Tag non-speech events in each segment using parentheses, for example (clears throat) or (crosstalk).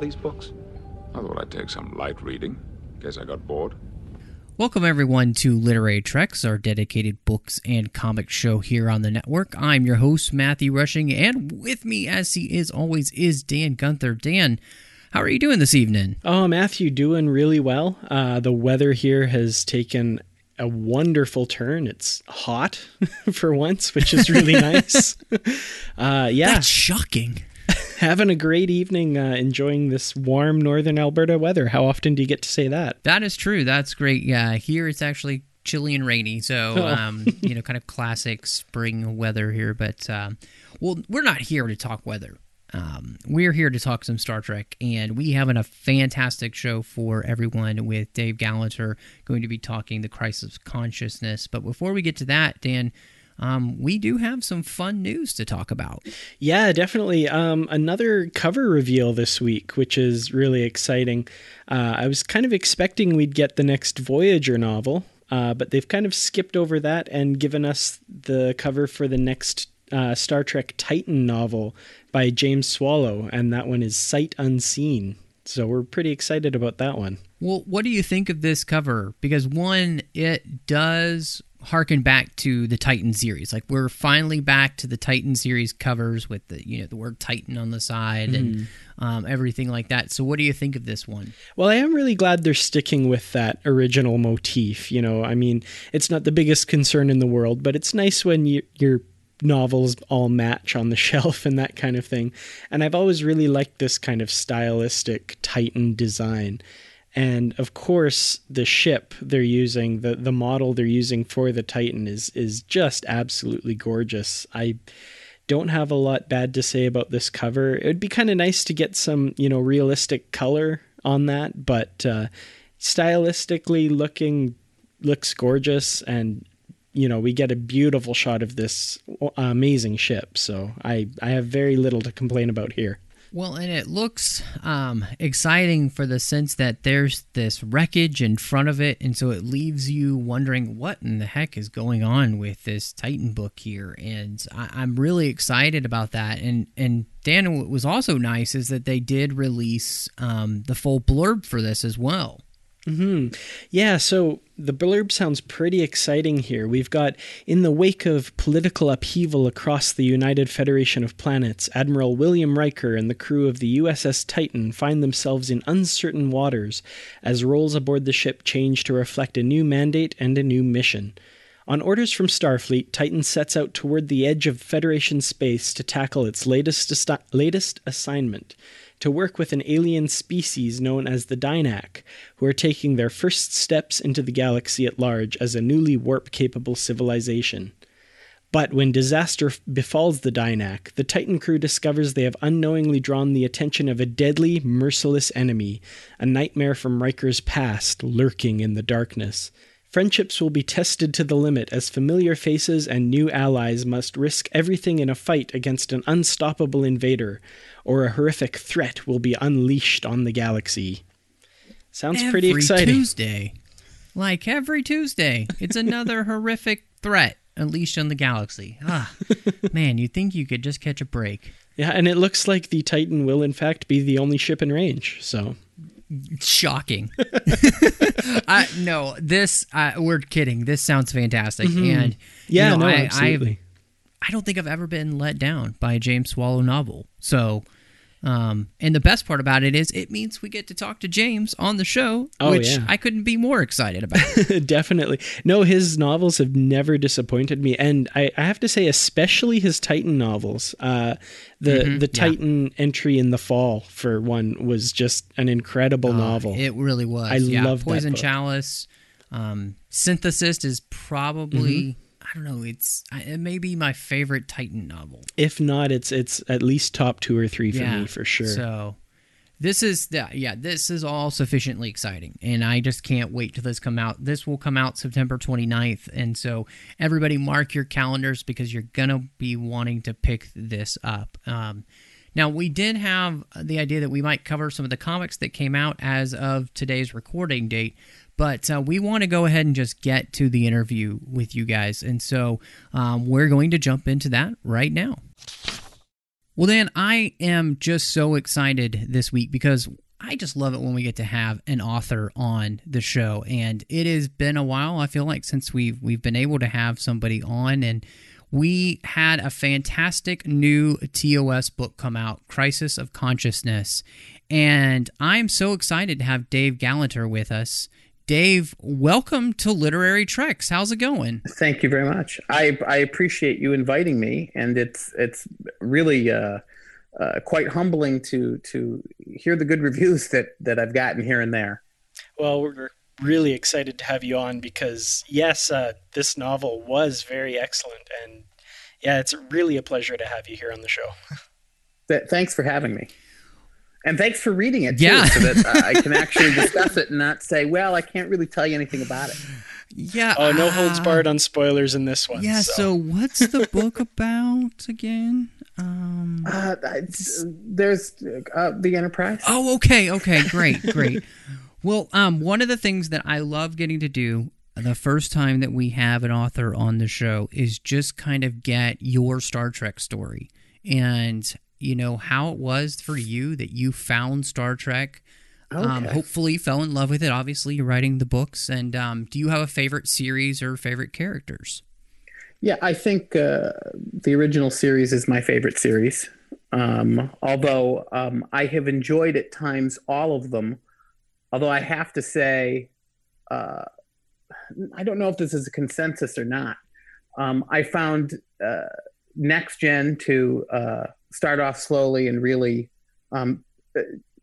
These books? I thought I'd take some light reading. Guess I got bored. Welcome, everyone, to Literary Treks, our dedicated books and comic show here on the network. I'm your host, Matthew Rushing, and with me, as he is always, is Dan Gunther. Dan, how are you doing this evening? Oh, Matthew, doing really well. Uh, the weather here has taken a wonderful turn. It's hot (laughs) for once, which is really (laughs) nice. (laughs) Uh, yeah, That's shocking. (laughs) having a great evening, uh, enjoying this warm northern Alberta weather. How often do you get to say that? That is true. That's great. Yeah, here it's actually chilly and rainy, so Oh. um, (laughs) you know, kind of classic spring weather here. But um, well, we're not here to talk weather. Um, we're here to talk some Star Trek, and we have a fantastic show for everyone with Dave Galanter going to be talking the Crisis of Consciousness. But before we get to that, Dan, um, we do have some fun news to talk about. Yeah, definitely. Um, another cover reveal this week, which is really exciting. Uh, I was kind of expecting we'd get the next Voyager novel, uh, but they've kind of skipped over that and given us the cover for the next uh, Star Trek Titan novel by James Swallow, and that one is Sight Unseen. So we're pretty excited about that one. Well, what do you think of this cover? Because one, it does harken back to the Titan series. Like we're finally back to the Titan series covers with the you know the word Titan on the side and um, everything like that. So, what do you think of this one? Well, I am really glad they're sticking with that original motif. You know, I mean, it's not the biggest concern in the world, but it's nice when you, your novels all match on the (laughs) shelf and that kind of thing. And I've always really liked this kind of stylistic Titan design. And of course, the ship they're using, the the model they're using for the Titan is is just absolutely gorgeous. I don't have a lot bad to say about this cover. It would be kind of nice to get some, you know, realistic color on that, but uh, stylistically looking looks gorgeous and you know, we get a beautiful shot of this amazing ship. So I I have very little to complain about here. Well, and it looks um, exciting for the sense that there's this wreckage in front of it, and so it leaves you wondering what in the heck is going on with this Titan book here. And I, I'm really excited about that. And and Dan, what was also nice is that they did release um, the full blurb for this as well. hmm Yeah, so the blurb sounds pretty exciting here. We've got in the wake of political upheaval across the United Federation of Planets, Admiral William Riker and the crew of the USS Titan find themselves in uncertain waters as roles aboard the ship change to reflect a new mandate and a new mission. On orders from Starfleet, Titan sets out toward the edge of Federation space to tackle its latest latest assignment to work with an alien species known as the Dynak, who are taking their first steps into the galaxy at large as a newly warp capable civilization. But when disaster befalls the Dynak, the Titan crew discovers they have unknowingly drawn the attention of a deadly, merciless enemy, a nightmare from Riker's past lurking in the darkness. Friendships will be tested to the limit as familiar faces and new allies must risk everything in a fight against an unstoppable invader, or a horrific threat will be unleashed on the galaxy. Sounds pretty Every exciting. Tuesday, like every Tuesday, it's another (laughs) horrific threat unleashed on the galaxy. Ah, (laughs) man, you'd think you could just catch a break. Yeah, and it looks like the Titan will in fact be the only ship in range. So shocking. (laughs) (laughs) I, no, this uh, we're kidding. This sounds fantastic, Mm-hmm. and Yeah, you know, no, I, I absolutely. I don't think I've ever been let down by a James Swallow novel. So, um, and the best part about it is it means we get to talk to James on the show, Oh, which yeah. I couldn't be more excited about. (laughs) Definitely. No, his novels have never disappointed me. And I, I have to say, especially his Titan novels. Uh, the Mm-hmm. the Titan entry in the fall, for one, was just an incredible novel. It really was. I yeah, love that Poison. Chalice. Um, Synthesis is probably Mm-hmm. I don't know. It's it may be my favorite Titan novel. if not, it's it's at least top two or three for me for sure. So this is yeah, yeah, this is all sufficiently exciting and I just can't wait till this come out. This will come out September 29th and so everybody mark your calendars because you're going to be wanting to pick this up. Um now we did have the idea that we might cover some of the comics that came out as of today's recording date, but uh, we want to go ahead and just get to the interview with you guys, and so um, we're going to jump into that right now. Well, Dan, I am just so excited this week because I just love it when we get to have an author on the show, and it has been a while. I feel like since we've we've been able to have somebody on, and we had a fantastic new TOS book come out, Crisis of Consciousness, and I'm so excited to have Dave Galanter with us. Dave, welcome to Literary Treks. How's it going? Thank you very much. I I appreciate you inviting me, and it's it's really uh, uh, quite humbling to to hear the good (laughs) reviews that that I've gotten here and there. Well, we're really excited to have you on because, yes, uh, this novel was very excellent. And yeah, it's really a pleasure to have you here on the show. (laughs) Th- thanks for having me, and thanks for reading it too, Yeah. so that uh, I can actually (laughs) discuss it and not say, "Well, I can't really tell you anything about it." Yeah. Oh, no holds uh, barred on spoilers in this one. Yeah, so. so what's the (laughs) book about again? Um Uh, it's- there's uh, the Enterprise. Oh, okay, okay, great, great. well, um one of the things that I love getting to do the first time that we have an author on the show is just kind of get your Star Trek story and you know how it was for you that you found Star Trek. Um, Okay. hopefully fell in love with it. Obviously, you're writing the books, and um, do you have a favorite series or favorite characters? Yeah, I think uh, the original series is my favorite series. Um, although um, I have enjoyed at times all of them. Although I have to say, uh, I don't know if this is a consensus or not. Um, I found uh, Next Gen to uh, start off slowly and really, um,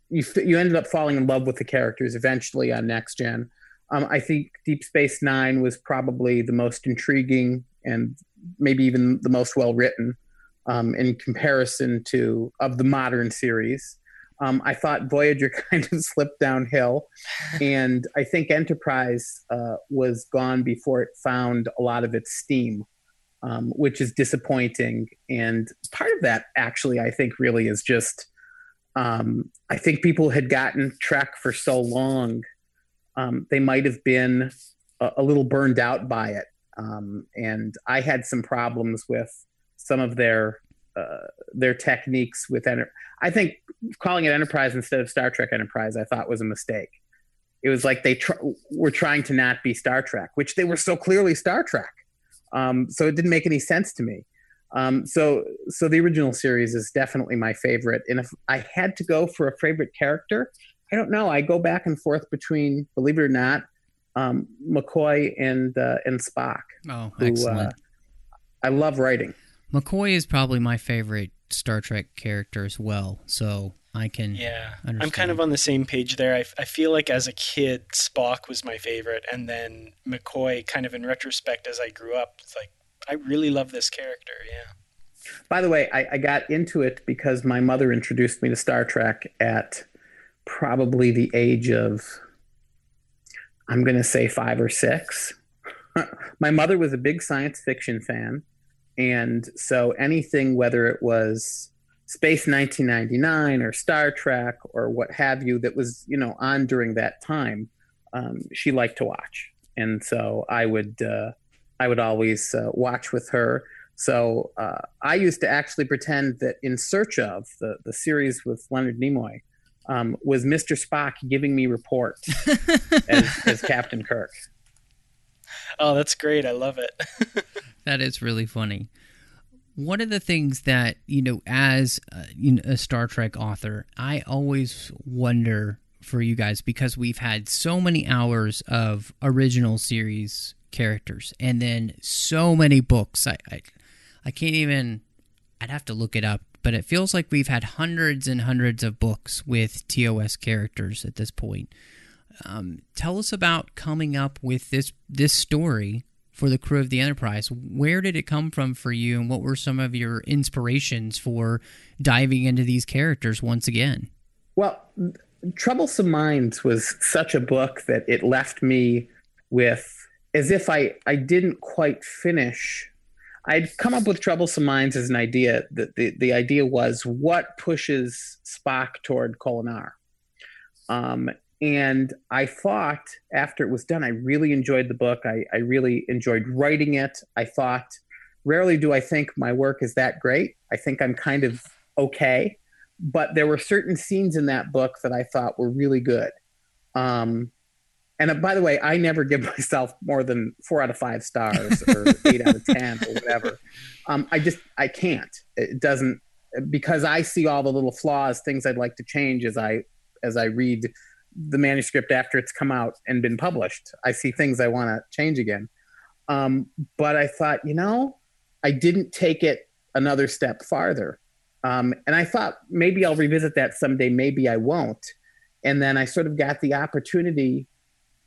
you you ended up falling in love with the characters eventually on Next Gen. Um, I think Deep Space Nine was probably the most intriguing and maybe even the most well written um, in comparison to of the modern series. Um, I thought Voyager (laughs) kind of slipped downhill, and I think Enterprise uh, was gone before it found a lot of its steam, um, which is disappointing. And part of that, actually, I think, really is just um, I think people had gotten Trek for so long, um, they might have been a, a little burned out by it. Um, and I had some problems with some of their uh, their techniques with enter- I think calling it Enterprise instead of Star Trek Enterprise I thought was a mistake. It was like they tr- were trying to not be Star Trek, which they were so clearly Star Trek. Um, so it didn't make any sense to me. Um, so so the original series is definitely my favorite. And if I had to go for a favorite character, I don't know. I go back and forth between, believe it or not, um, McCoy and uh, and Spock. Oh, who, excellent. uh, I love writing. McCoy is probably my favorite Star Trek character as well, so I can. Yeah, I'm kind of on the same page there. I, I feel like as a kid, Spock was my favorite, and then McCoy, kind of in retrospect, as I grew up, it's like I really love this character. Yeah. By the way, I, I got into it because my mother introduced me to Star Trek at probably the age of, I'm going to say five or six. (laughs) my mother was a big science fiction fan. And so anything, whether it was Space 1999 or Star Trek or what have you, that was, you know, on during that time, um, she liked to watch. And so I would, uh, I would always uh, watch with her. So uh, I used to actually pretend that In Search of the the series with Leonard Nimoy, um, was Mr. Spock giving me reports (laughs) as, as Captain Kirk. Oh, that's great. I love it. (laughs) that is really funny. One of the things that, you know, as a, you know, a Star Trek author, I always wonder for you guys because we've had so many hours of original series characters and then so many books. I, I, I can't even, I'd have to look it up, but it feels like we've had hundreds and hundreds of books with TOS characters at this point. Um, tell us about coming up with this this story for the crew of the Enterprise. Where did it come from for you, and what were some of your inspirations for diving into these characters once again? Well, Troublesome Minds was such a book that it left me with as if I, I didn't quite finish. I'd come up with Troublesome Minds as an idea. The, the, the idea was what pushes Spock toward Kolinahr? Um, and I thought after it was done, I really enjoyed the book. I, I really enjoyed writing it. I thought, rarely do I think my work is that great. I think I'm kind of okay. But there were certain scenes in that book that I thought were really good. Um, and uh, by the way, I never give (laughs) myself more than four out of five stars or (laughs) eight out of 10 or whatever. Um, I just, I can't. It doesn't, because I see all the little flaws, things I'd like to change as I, as I read the manuscript after it's come out and been published. I see things I want to change again. Um, but I thought, you know, I didn't take it another step farther. Um, and I thought maybe I'll revisit that someday, maybe I won't. And then I sort of got the opportunity.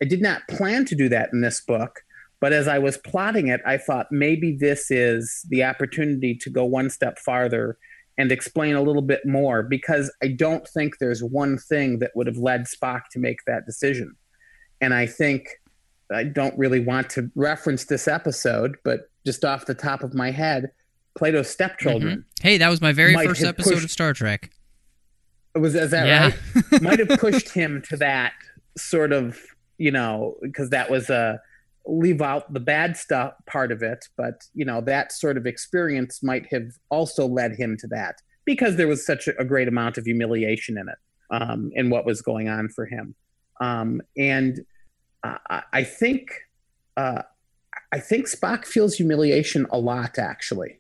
I did not plan to do that in this book, but as I was plotting it, I thought maybe this is the opportunity to go one step farther and explain a little bit more because I don't think there's one thing that would have led Spock to make that decision. And I think I don't really want to reference this episode, but just off the top of my head, Plato's stepchildren. Mm-hmm. Hey, that was my very first episode pushed, of Star Trek. Was is that yeah. right? (laughs) might have pushed him to that sort of, you know, because that was a leave out the bad stuff part of it, but you know that sort of experience might have also led him to that because there was such a great amount of humiliation in it um, in what was going on for him, um, and uh, I think uh, I think Spock feels humiliation a lot actually.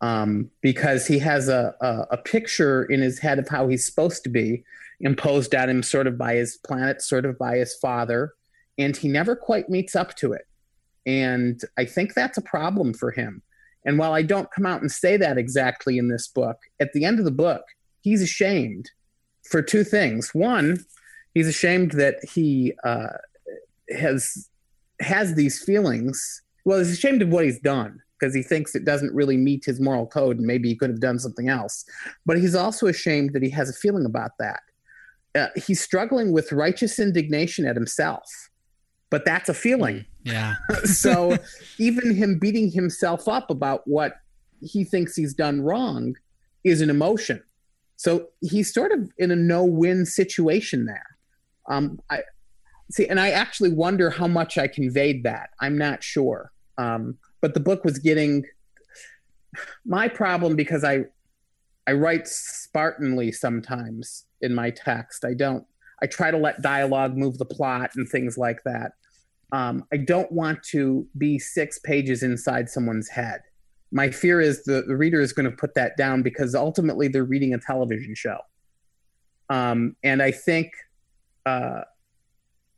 Um, because he has a, a, a picture in his head of how he's supposed to be imposed on him, sort of by his planet, sort of by his father, and he never quite meets up to it. And I think that's a problem for him. And while I don't come out and say that exactly in this book, at the end of the book, he's ashamed for two things. One, he's ashamed that he uh, has has these feelings. Well, he's ashamed of what he's done because he thinks it doesn't really meet his moral code, and maybe he could have done something else. But he's also ashamed that he has a feeling about that. Uh, he's struggling with righteous indignation at himself but that's a feeling. Mm, yeah. (laughs) so even him beating himself up about what he thinks he's done wrong is an emotion. So he's sort of in a no-win situation there. Um, I see, and I actually wonder how much I conveyed that. I'm not sure. Um, but the book was getting my problem because I I write spartanly sometimes in my text. I don't. I try to let dialogue move the plot and things like that um, I don't want to be six pages inside someone's head. My fear is the, the reader is going to put that down because ultimately they're reading a television show. Um, and I think uh,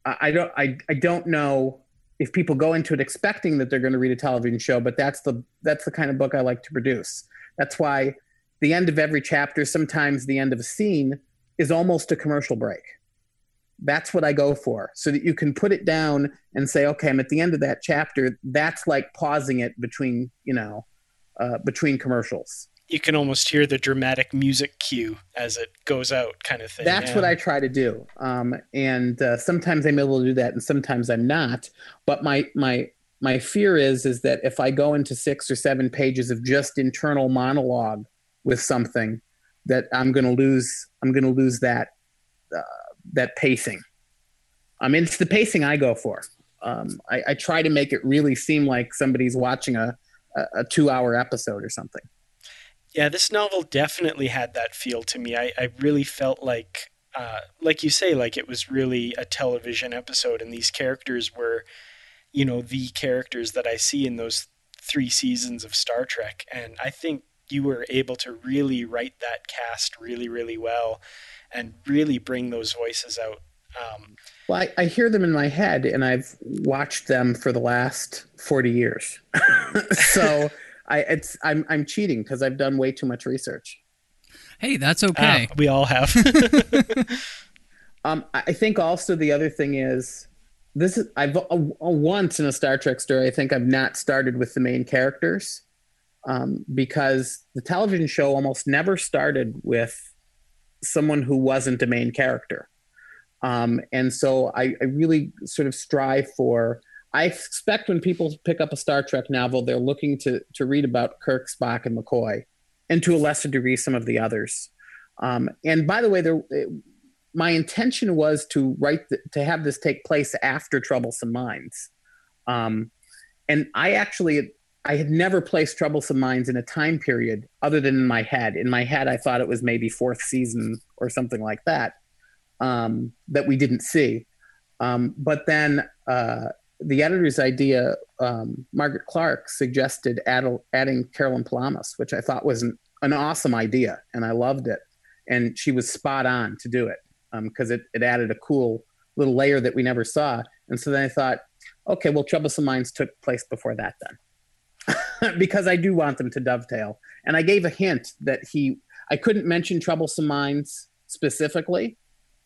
I, don't I, I don't know if people go into it expecting that they're going to read a television show, but that's the that's the kind of book I like to produce. That's why the end of every chapter, sometimes the end of a scene, is almost a commercial break that's what I go for so that you can put it down and say, okay, I'm at the end of that chapter. That's like pausing it between, you know, uh, between commercials. You can almost hear the dramatic music cue as it goes out, kind of thing. That's yeah. what I try to do. Um, and uh, sometimes I'm able to do that, and sometimes I'm not. But my my my fear is is that if I go into six or seven pages of just internal monologue with something, that I'm going to lose. I'm going to lose that. Uh, that pacing. I mean, it's the pacing I go for. Um, I, I, try to make it really seem like somebody's watching a, a, two hour episode or something. Yeah, this novel definitely had that feel to me. I, I really felt like uh, like you say, like it was really a television episode, and these characters were, you know, the characters that I see in those three seasons of Star Trek, and I think you were able to really write that cast really, really well, and really bring those voices out. Um, well, I, I, hear them in my head, and I've watched them for the last forty years. (laughs) so I, it's I'm I'm cheating because I've done way too much research. Hey, that's okay. Uh, we all have. (laughs) um, I think also the other thing is this is I've uh, once in a Star Trek story. I think I've not started with the main characters um, because the television show almost never started with someone who wasn't a main character. Um, and so I, I, really sort of strive for. I expect when people pick up a Star Trek novel, they're looking to to read about Kirk, Spock, and McCoy and to a lesser degree some of the others. Um, and by the way, there, my intention was to write the, to have this take place after Troublesome Minds, um, and I actually I had never placed Troublesome Minds in a time period other than in my head. In my head, I thought it was maybe fourth season or something like that um, that we didn't see. Um, but then uh, the editor's idea, um, Margaret Clark suggested add, adding Carolyn Palamas, which I thought was an, an, awesome idea, and I loved it. And she was spot on to do it because um, it, it added a cool little layer that we never saw. And so then I thought, okay, well, Troublesome Minds took place before that then, (laughs) because I do want them to dovetail. And I gave a hint that he, I couldn't mention Troublesome Minds specifically,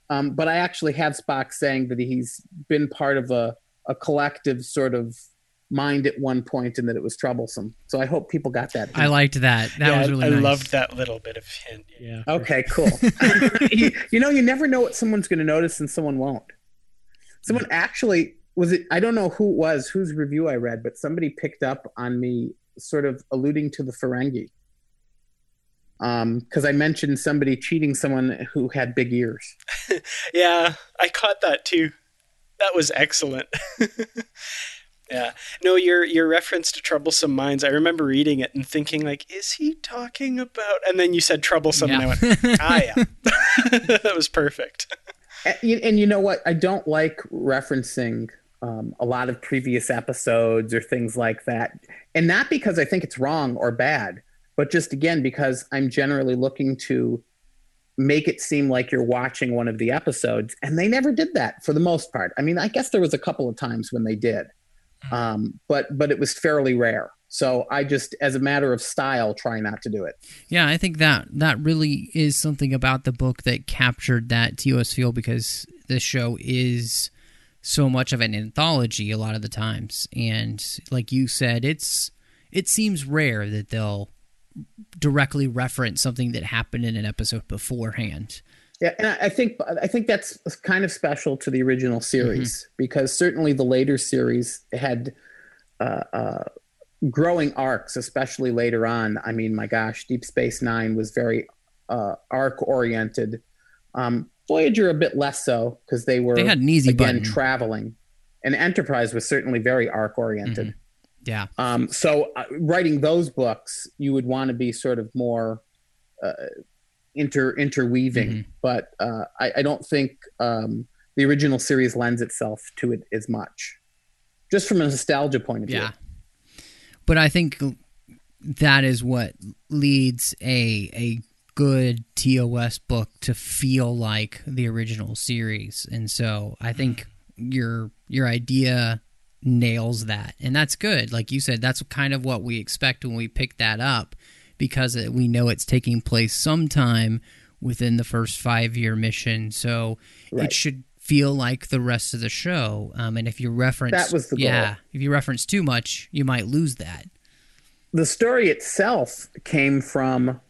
um, but I actually have Spock saying that he's been part of a a collective sort of mind at one point and that it was troublesome. So I hope people got that. I liked that. That yeah, was really nice. I nice. loved that little bit of hint. Yeah. Okay, cool. (laughs) (laughs) you, you, know, you never know what someone's going to notice and someone won't. Someone actually was it I don't know who it was, whose review I read, but somebody picked up on me sort of alluding to the Ferengi. Um, because I mentioned somebody cheating someone who had big ears. (laughs) yeah, I caught that too that was excellent. (laughs) yeah. No, your your reference to troublesome minds. I remember reading it and thinking like, is he talking about? And then you said troublesome, yeah. and I went, ah, yeah. (laughs) that was perfect. And, and, you know what? I don't like referencing um, a lot of previous episodes or things like that, and not because I think it's wrong or bad, but just again because I'm generally looking to make it seem like you're watching one of the episodes and they never did that for the most part. I mean i guess there was a couple of times when they did hmm. um, but but it was fairly rare. So i just as a matter of style try not to do it. Yeah i think that that really is something about the book that captured that tos feel because the show is so much of an anthology a lot of the times and like you said it's it seems rare that they'll directly reference something that happened in an episode beforehand. Yeah, and I think I think that's kind of special to the original series mm-hmm. because certainly the later series had uh, uh, growing arcs, especially later on. I mean, my gosh, Deep Space Nine was very uh, arc oriented. Um, Voyager a bit less so because they were they had an easy again button. traveling, and Enterprise was certainly very arc oriented. Mm-hmm. Yeah. Um, so uh, writing those books, you would want to be sort of more uh, inter interweaving, mm-hmm. but uh, I, I, don't think um, the original series lends itself to it as much, just from a nostalgia point of view. Yeah. But I think that is what leads a a good TOS book to feel like the original series, and so I think your your idea nails that. And that's good. Like you said, that's kind of what we expect when we pick that up because we know it's taking place sometime within the first five year mission. So right. it should feel like the rest of the show. Um, and if you reference, that was the goal. yeah, if you reference too much, you might lose that. The story itself came from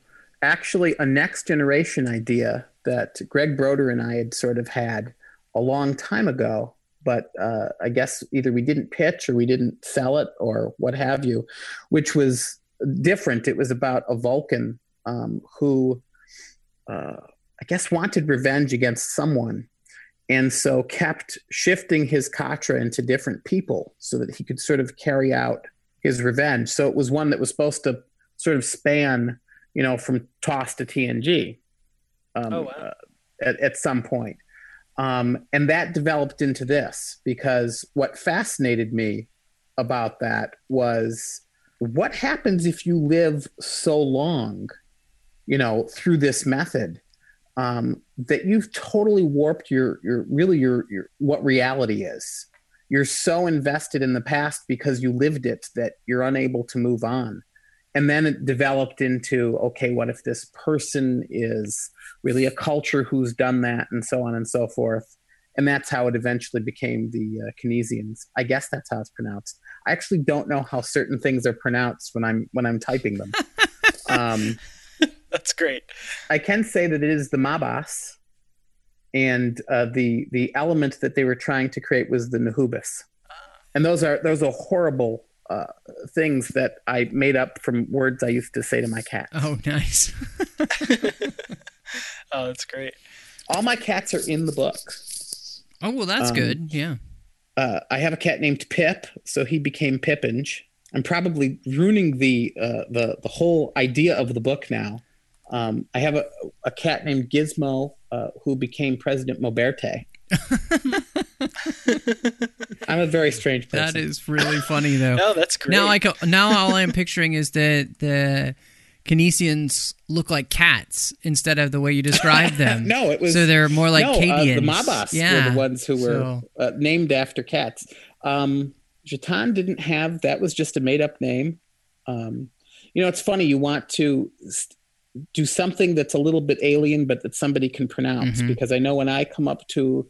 actually a next generation idea that Greg Brodeur and I had sort of had a long time ago but uh, I guess either we didn't pitch or we didn't sell it or what have you, which was different. It was about a Vulcan um, who, uh, I guess, wanted revenge against someone. And so kept shifting his Katra into different people so that he could sort of carry out his revenge. So it was one that was supposed to sort of span, you know, from TOS to TNG. Um, oh, wow. Uh, at, at some point. Um, and that developed into this because what fascinated me about that was what happens if you live so long, you know, through this method um, that you've totally warped your your really your your what reality is. You're so invested in the past because you lived it that you're unable to move on. And then it developed into okay, what if this person is really a culture who's done that, and so on and so forth. And that's how it eventually became the uh, Keynesians. I guess that's how it's pronounced. I actually don't know how certain things are pronounced when I'm when I'm typing them. (laughs) um, That's great. I can say that it is the Mabas, and uh, the the element that they were trying to create was the Nahubis, and those are those are horrible uh, things that I made up from words I used to say to my cat. Oh, nice. (laughs) oh, that's great. All my cats are in the book. Oh, well, that's Um, good. Yeah. Uh, I have a cat named Pip, so he became Pippinge. I'm probably ruining the uh, the the whole idea of the book now. Um, I have a, a cat named Gizmo uh, who became President Moberte. (laughs) I'm a very strange person. That is really funny, though. (laughs) No, that's great. Now, I co- now all I'm picturing is that the Kinesians look like cats instead of the way you described (laughs) them. No, it was so they're more like no, uh, the Mabas yeah. were the ones who were So- uh, named after cats. Um, Zhatan didn't have that; was just a made-up name. Um, you know, it's funny. You want to st- do something that's a little bit alien, but that somebody can pronounce. Mhm. Because I know when I come up to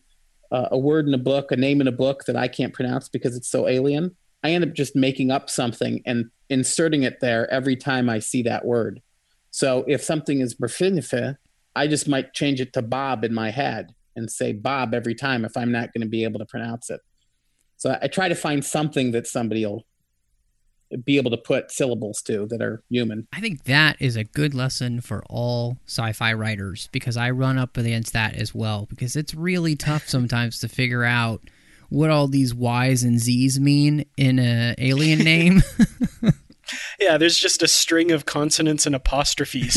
uh, a word in a book, a name in a book that I can't pronounce because it's so alien, I end up just making up something and inserting it there every time I see that word. So if something is Berfinife, I just might change it to Bob in my head and say Bob every time if I'm not going to be able to pronounce it. So I try to find something that somebody will be able to put syllables to that are human. I think that is a good lesson for all sci-fi writers because I run up against that as well because it's really tough (laughs) sometimes to figure out what all these Y's and Z's mean in a alien name. (laughs) (laughs) yeah, there's just a string of consonants and apostrophes.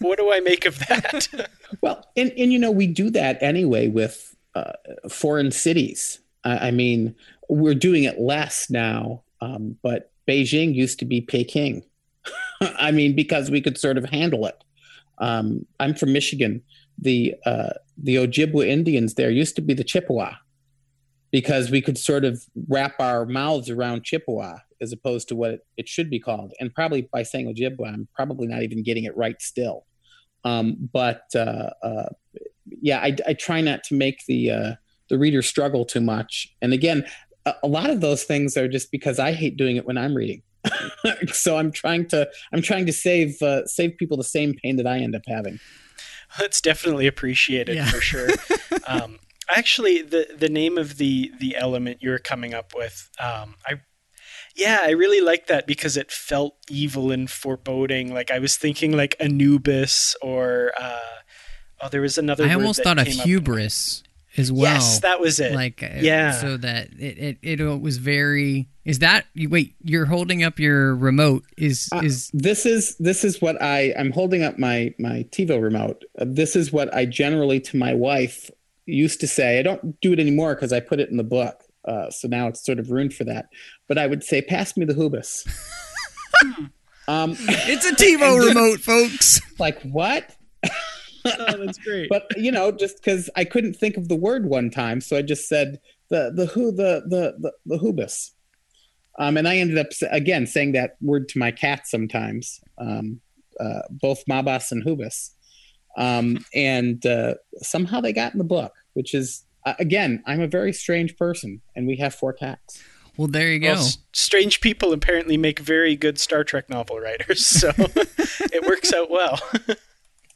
what do I make of that? Well, and, and you know, we do that anyway with uh, foreign cities. I, I mean, we're doing it less now, um, but Beijing used to be Peking. (laughs) I mean, because we could sort of handle it. Um, I'm from Michigan. The uh, the Ojibwa Indians there used to be the Chippewa because we could sort of wrap our mouths around Chippewa as opposed to what it, it should be called. And probably by saying Ojibwe, I'm probably not even getting it right still. Um, but uh, uh, yeah, I, I try not to make the uh, the reader struggle too much. And again, a, a lot of those things are just because I hate doing it when I'm reading. (laughs) so I'm trying to I'm trying to save uh, save people the same pain that I end up having. That's definitely appreciated Yeah. for sure. (laughs) um, actually, the the name of the the element you're coming up with, um, I yeah, I really like that because it felt evil and foreboding. Like I was thinking like Anubis or uh, oh, there was another. I word almost that thought of came up. hubris as well. Yes, that was it. like uh, Yeah. so that it, it it was very is that you wait you're holding up your remote is Uh, is this is this is what I I'm holding up my my TiVo remote. Uh, this is what I generally to my wife used to say. I don't do it anymore because I put it in the book. Uh, so now it's sort of ruined for that. But I would say, "Pass me the hubris." (laughs) um, it's a (laughs) TiVo remote folks like what? (laughs) (laughs) oh, that's great. but you know, just because I couldn't think of the word one time, so I just said the the who the the the, the hubris. Um, and I ended up again saying that word to my cat sometimes, um, uh, both Mabas and Hubis. Um, and uh, somehow they got in the book, which is uh, again, I'm a very strange person, and we have four cats. well there you go Well, s- strange people apparently make very good Star Trek novel writers, so (laughs) (laughs) it works out well.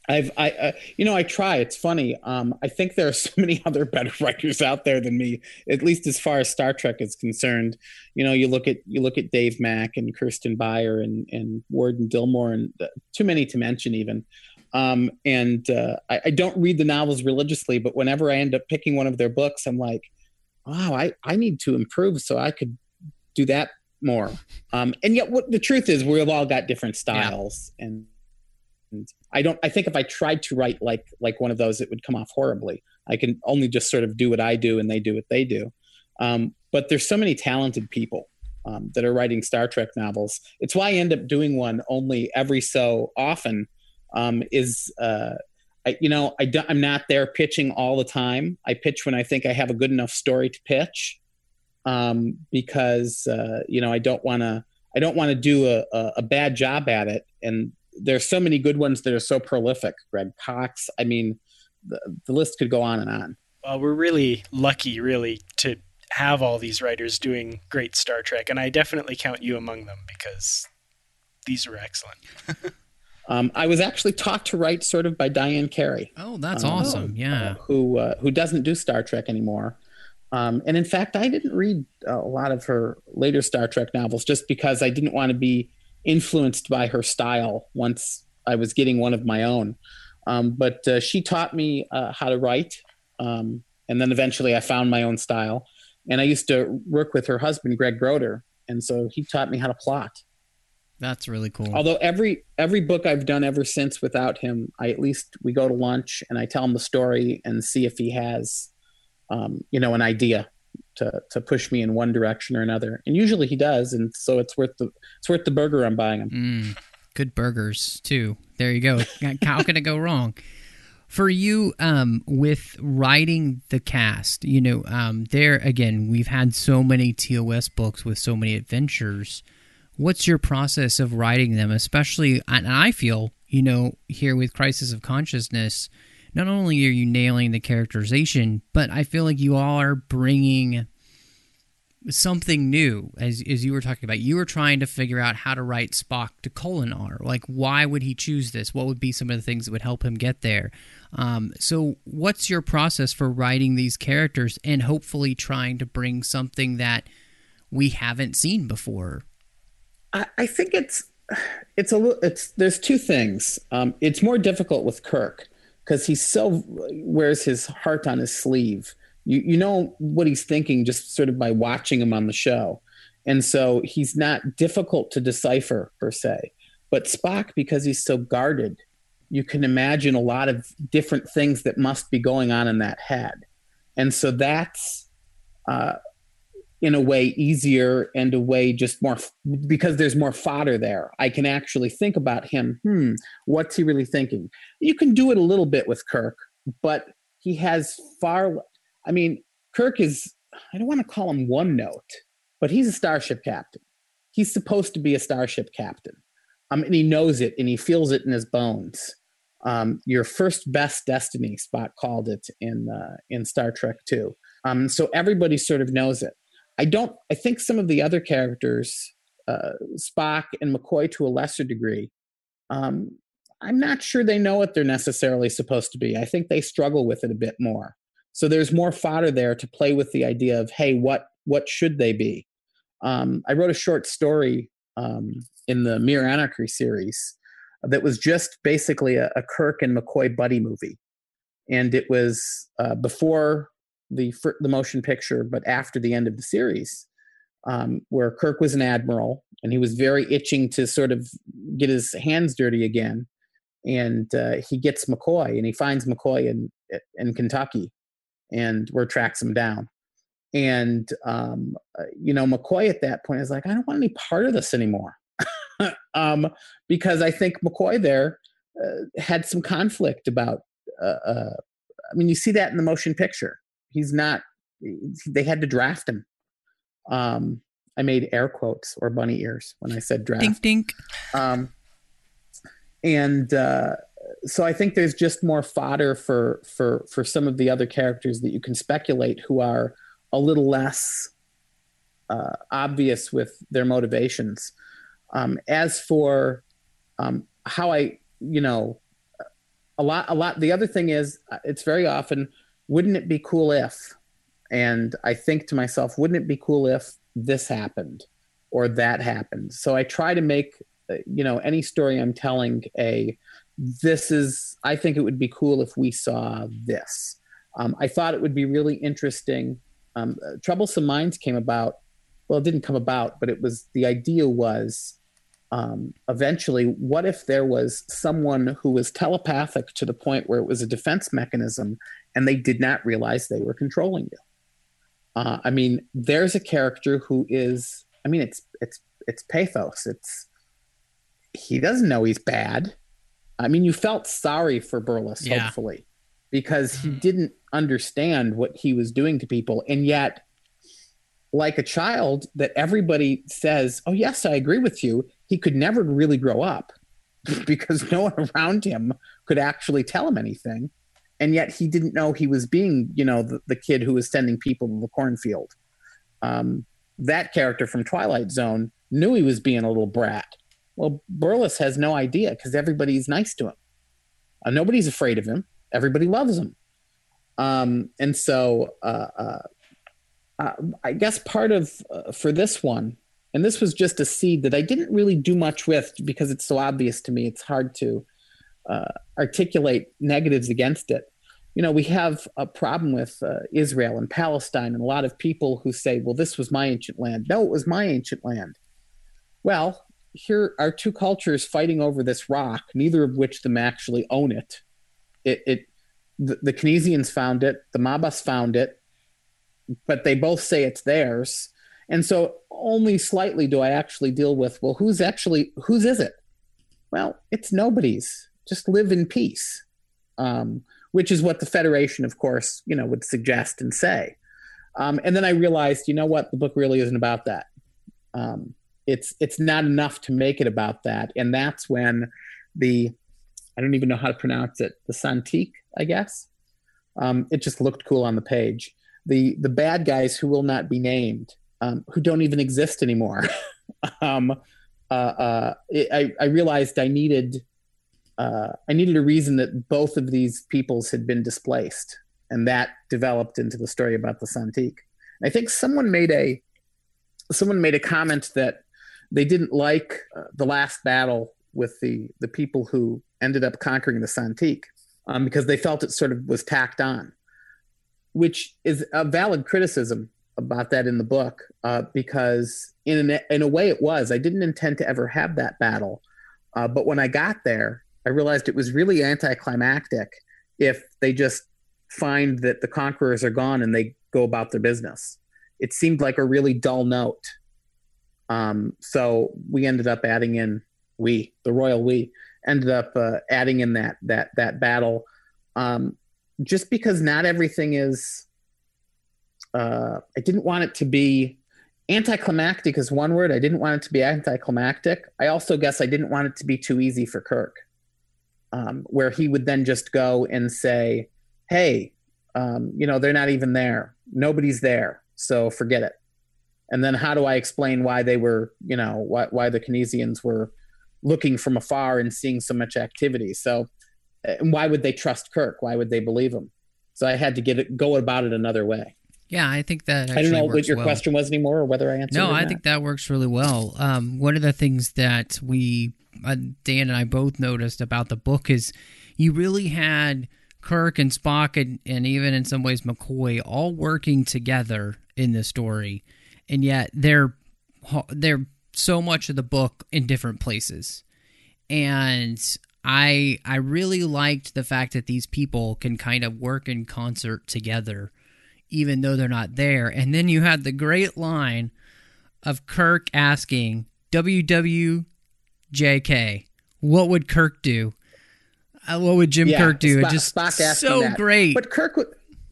I've, I, uh, you know, I try. It's funny. Um, I think there are so many (laughs) other better writers out there than me, at least as far as Star Trek is concerned. You know, you look at you look at Dave Mack and Kirsten Beyer and and Ward and Dilmore, and uh, too many to mention even. Um, and uh, I, I don't read the novels religiously, but whenever I end up picking one of their books, I'm like, wow, I, I need to improve so I could do that more. Um, and yet, what the truth is, we've all got different styles, and, and I don't. I think if I tried to write like like one of those, it would come off horribly. I can only just sort of do what I do, and they do what they do. Um, but there's so many talented people um, that are writing Star Trek novels. It's why I end up doing one only every so often. Um, is uh, I, you know I am not there pitching all the time. I pitch when I think I have a good enough story to pitch, um, because uh, you know I don't want to I don't want to do a, a, a bad job at it. And there's so many good ones that are so prolific. Greg Cox. I mean, the, the list could go on and on. Well, we're really lucky, really, to have all these writers doing great Star Trek, and I definitely count you among them because these were excellent. (laughs) um, I was actually taught to write sort of by Diane Carey. Oh, that's um, awesome! Yeah, uh, who uh, who doesn't do Star Trek anymore. Um, and in fact, I didn't read a lot of her later Star Trek novels just because I didn't want to be influenced by her style once I was getting one of my own. Um, but uh, she taught me uh, how to write. Um, and then eventually I found my own style. And I used to work with her husband, Greg Brodeur. And so he taught me how to plot. That's really cool. Although every every book I've done ever since without him, I at least we go to lunch and I tell him the story and see if he has um, you know, an idea to to push me in one direction or another. And usually he does, and so it's worth the it's worth the burger I'm buying him. Mm, good burgers too. There you go. How can it go wrong? For you, um, with writing the cast, you know, um, there again, we've had so many TOS books with so many adventures. What's your process of writing them? Especially, and I feel, you know, here with Crisis of Consciousness, not only are you nailing the characterization, but I feel like you all are bringing something new. As as you were talking about you were trying to figure out how to write spock to Kolinahr like why would he choose this? What would be some of the things that would help him get there? Um, so what's your process for writing these characters and hopefully trying to bring something that we haven't seen before? I, I think it's it's a it's there's two things. Um, it's more difficult with kirk because he so wears his heart on his sleeve. You you know what he's thinking just sort of by watching him on the show, and so he's not difficult to decipher per se. But Spock, because he's so guarded, you can imagine a lot of different things that must be going on in that head, and so that's uh, in a way easier and a way just more because there's more fodder there. I can actually think about him. Hmm, what's he really thinking? You can do it a little bit with Kirk, but he has far. I mean, Kirk is. I don't want to call him one note, but he's a starship captain. He's supposed to be a starship captain, um, and he knows it and he feels it in his bones. Um, your first best destiny, Spock called it in uh, in Star Trek Two. Um, so everybody sort of knows it. I don't. I think some of the other characters, uh, Spock and McCoy, to a lesser degree, um, I'm not sure they know what they're necessarily supposed to be. I think they struggle with it a bit more. So there's more fodder there to play with the idea of, hey, what what should they be? Um, I wrote a short story um, in the Mere Anarchy series that was just basically a, a Kirk and McCoy buddy movie, and it was uh, before the the motion picture, but after the end of the series, um, where Kirk was an admiral and he was very itching to sort of get his hands dirty again, and uh, he gets McCoy and he finds McCoy in in Kentucky, and where tracks him down, and um, uh, you know McCoy at that point is like, I don't want any part of this anymore, (laughs) um, because I think McCoy there uh, had some conflict about. Uh, uh, I mean, you see that in the motion picture he's not they had to draft him. Um i made air quotes or bunny ears when i said draft. Dink dink. Um and uh so i think there's just more fodder for for for some of the other characters that you can speculate who are a little less uh, obvious with their motivations. Um as for um how i you know a lot a lot the other thing is uh, it's very often wouldn't it be cool if? And I think to myself, wouldn't it be cool if this happened or that happened? So I try to make, uh, you know, any story I'm telling a, this is, I think it would be cool if we saw this. Um, I thought it would be really interesting. Um, uh, Troublesome Minds came about. Well, it didn't come about, but it was the idea was um, eventually, what if there was someone who was telepathic to the point where it was a defense mechanism and they did not realize they were controlling you? Uh, I mean, there's a character who is, I mean, it's, it's, it's pathos. It's, he doesn't know he's bad. I mean, you felt sorry for Burles, yeah. hopefully, because he mm-hmm. didn't understand what he was doing to people. And yet, like a child that everybody says, Oh, yes, I agree with you, he could never really grow up (laughs) because no one around him could actually tell him anything. And yet he didn't know he was being, you know, the, the kid who was sending people to the cornfield. Um, that character from Twilight Zone knew he was being a little brat. Well, Burles has no idea because everybody's nice to him. Uh, nobody's afraid of him. Everybody loves him. Um, and so uh, uh, uh I guess part of uh, for this one, and this was just a seed that I didn't really do much with because it's so obvious to me. It's hard to uh, articulate negatives against it. You know, we have a problem with Israel and Palestine, and a lot of people who say, well, this was my ancient land. No, it was my ancient land. Well, here are two cultures fighting over this rock, neither of which them actually own it. It, it the, the Kenizians found it, the Mabas found it, but they both say it's theirs. And so only slightly do I actually deal with, well, who's actually, whose is it? Well, it's nobody's. Just live in peace, um, which is what the Federation, of course, you know, would suggest and say. Um, and then I realized, you know what, the book really isn't about that. Um, it's it's not enough to make it about that, and that's when the I don't even know how to pronounce it. The Santique, I guess. Um, it just looked cool on the page. The the bad guys who will not be named, um, who don't even exist anymore. (laughs) um, uh, uh, it, I, I realized I needed uh, I needed a reason that both of these peoples had been displaced, and that developed into the story about the Santique. I think someone made a someone made a comment that they didn't like uh, the last battle with the the people who ended up conquering the Santique um, because they felt it sort of was tacked on, which is a valid criticism about that in the book uh, because in an, in a way it was. I didn't intend to ever have that battle, uh, but when I got there, I realized it was really anticlimactic if they just find that the conquerors are gone and they go about their business. It seemed like a really dull note. Um, so we ended up adding in we, the royal we, ended up uh, adding in that that that battle, um, just because not everything is. Uh, I didn't want it to be anticlimactic is one word. I didn't want it to be anticlimactic. I also guess I didn't want it to be too easy for Kirk, um, where he would then just go and say, "Hey, um, you know, they're not even there. Nobody's there, so forget it." And then how do I explain why they were, you know, why why the Kenizians were looking from afar and seeing so much activity. So, and why would they trust Kirk? Why would they believe him? So I had to get it, go about it another way. Yeah, I think that. I don't know what your well. question was anymore, or whether I answered. It. No, I think that works really well. Um, one of the things that we, uh, Dan and I both noticed about the book is you really had Kirk and Spock and, and even in some ways McCoy all working together in the story, and yet they're they're so much of the book in different places. And I I really liked the fact that these people can kind of work in concert together even though they're not there. And then you had the great line of Kirk asking WWJK, what would Kirk do? Uh, what would Jim yeah, Kirk do? Spock, just Spock so that. great. But Kirk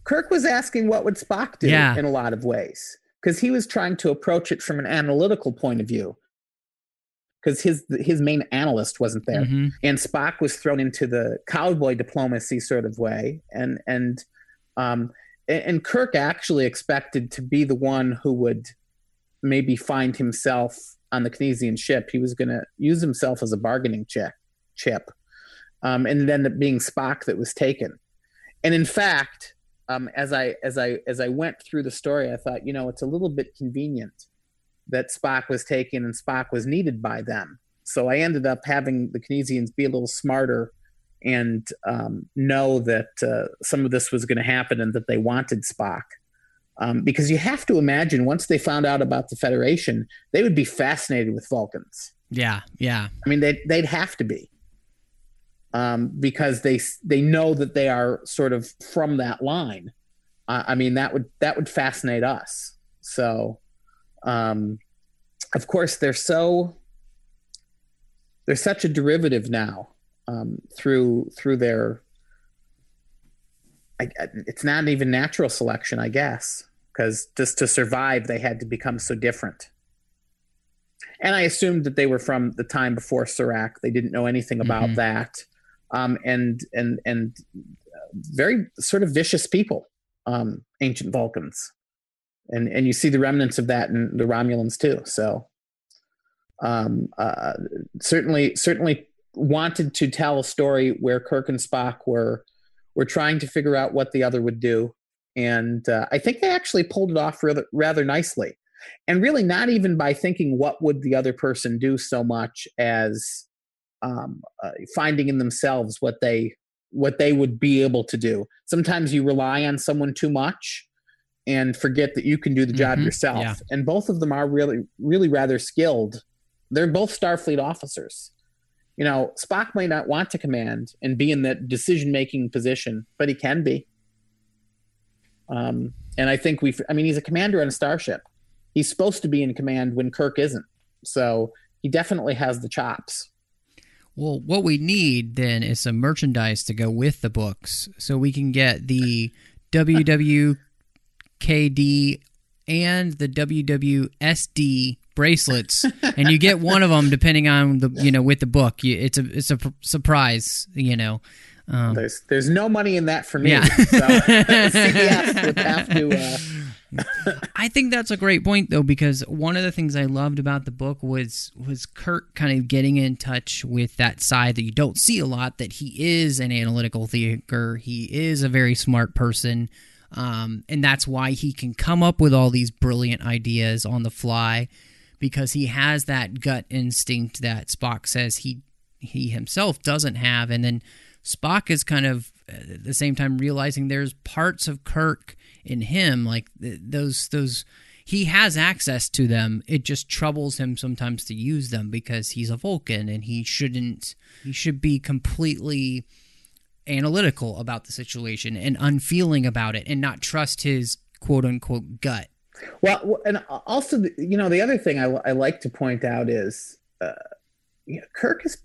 Kirk was asking what would Spock do yeah. in a lot of ways because he was trying to approach it from an analytical point of view because his his main analyst wasn't there mm-hmm. and spock was thrown into the cowboy diplomacy sort of way and and um and kirk actually expected to be the one who would maybe find himself on the Kenizian ship he was going to use himself as a bargaining chip chip um, and it ended up being spock that was taken and in fact um, as I as I as I went through the story, I thought, you know, it's a little bit convenient that Spock was taken and Spock was needed by them. So I ended up having the Kenizians be a little smarter and um, know that uh, some of this was going to happen and that they wanted Spock. Um, because you have to imagine once they found out about the Federation, they would be fascinated with Vulcans. Yeah, yeah. I mean, they'd, they'd have to be, um, because they they know that they are sort of from that line. Uh, I mean, that would that would fascinate us. So, um, of course, they're so they're such a derivative now um, through through their. I, it's not even natural selection, I guess, because just to survive, they had to become so different and I assumed that they were from the time before Surak. They didn't know anything about mm-hmm. that, um, and and and very sort of vicious people, um, ancient Vulcans, and and you see the remnants of that in the Romulans too. So, um, uh, certainly certainly wanted to tell a story where Kirk and Spock were were trying to figure out what the other would do, and uh, I think they actually pulled it off rather rather nicely. And really not even by thinking what would the other person do so much as um, uh, finding in themselves what they what they would be able to do. Sometimes you rely on someone too much and forget that you can do the job mm-hmm. yourself. Yeah. and both of them are really really rather skilled. They're both starfleet officers you know spock may not want to command and be in that decision making position but he can be um, and i think we've, i mean he's a commander on a starship he's supposed to be in command when Kirk isn't. So he definitely has the chops. Well, what we need then is some merchandise to go with the books, so we can get the WWKD and the WWSD bracelets, and you get one of them depending on the you know with the book. It's a it's a surprise, you know. Um, there's there's no money in that for me. Yeah. so (laughs) CBS (laughs) would have to. Uh, (laughs) I think that's a great point though because one of the things I loved about the book was was Kirk kind of getting in touch with that side that you don't see a lot that he is an analytical thinker, he is a very smart person. Um, and that's why he can come up with all these brilliant ideas on the fly because he has that gut instinct that Spock says he he himself doesn't have. And then Spock is kind of at the same time realizing there's parts of Kirk in him like those those he has access to them. It just troubles him sometimes to use them because he's a vulcan and he shouldn't he should be completely analytical about the situation and unfeeling about it and not trust his quote unquote gut well and also you know the other thing i, I like to point out is uh, kirk is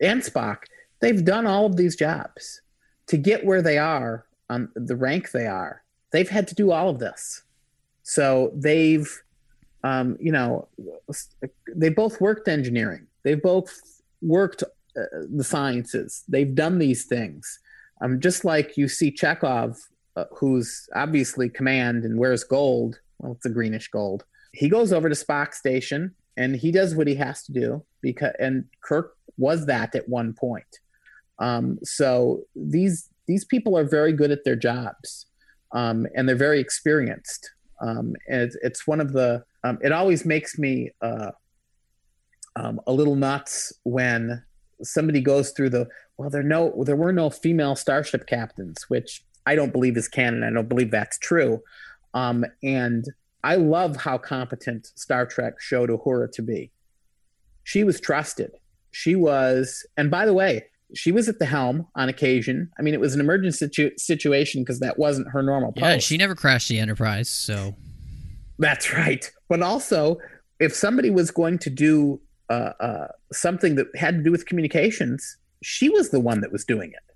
and spock they've done all of these jobs to get where they are on the rank they are they've had to do all of this. So they've, um, you know, they both worked engineering. They've both worked uh, the sciences. They've done these things. Um, just like you see Chekov, uh, who's obviously command and wears gold. Well, it's a greenish gold. He goes over to Spock Station and he does what he has to do because, and Kirk was that at one point. Um, so these these people are very good at their jobs um, and they're very experienced. Um, and it's, it's, one of the. Um, it always makes me uh, um, a little nuts when somebody goes through the. Well, there no there were no female starship captains, which I don't believe is canon. I don't believe that's true. Um, and I love how competent Star Trek showed Uhura to be. She was trusted. She was, and by the way, she was at the helm on occasion. I mean, it was an emergency situ- situation because that wasn't her normal post. Yeah, she never crashed the Enterprise, so that's right. But also, if somebody was going to do uh, uh, something that had to do with communications, she was the one that was doing it.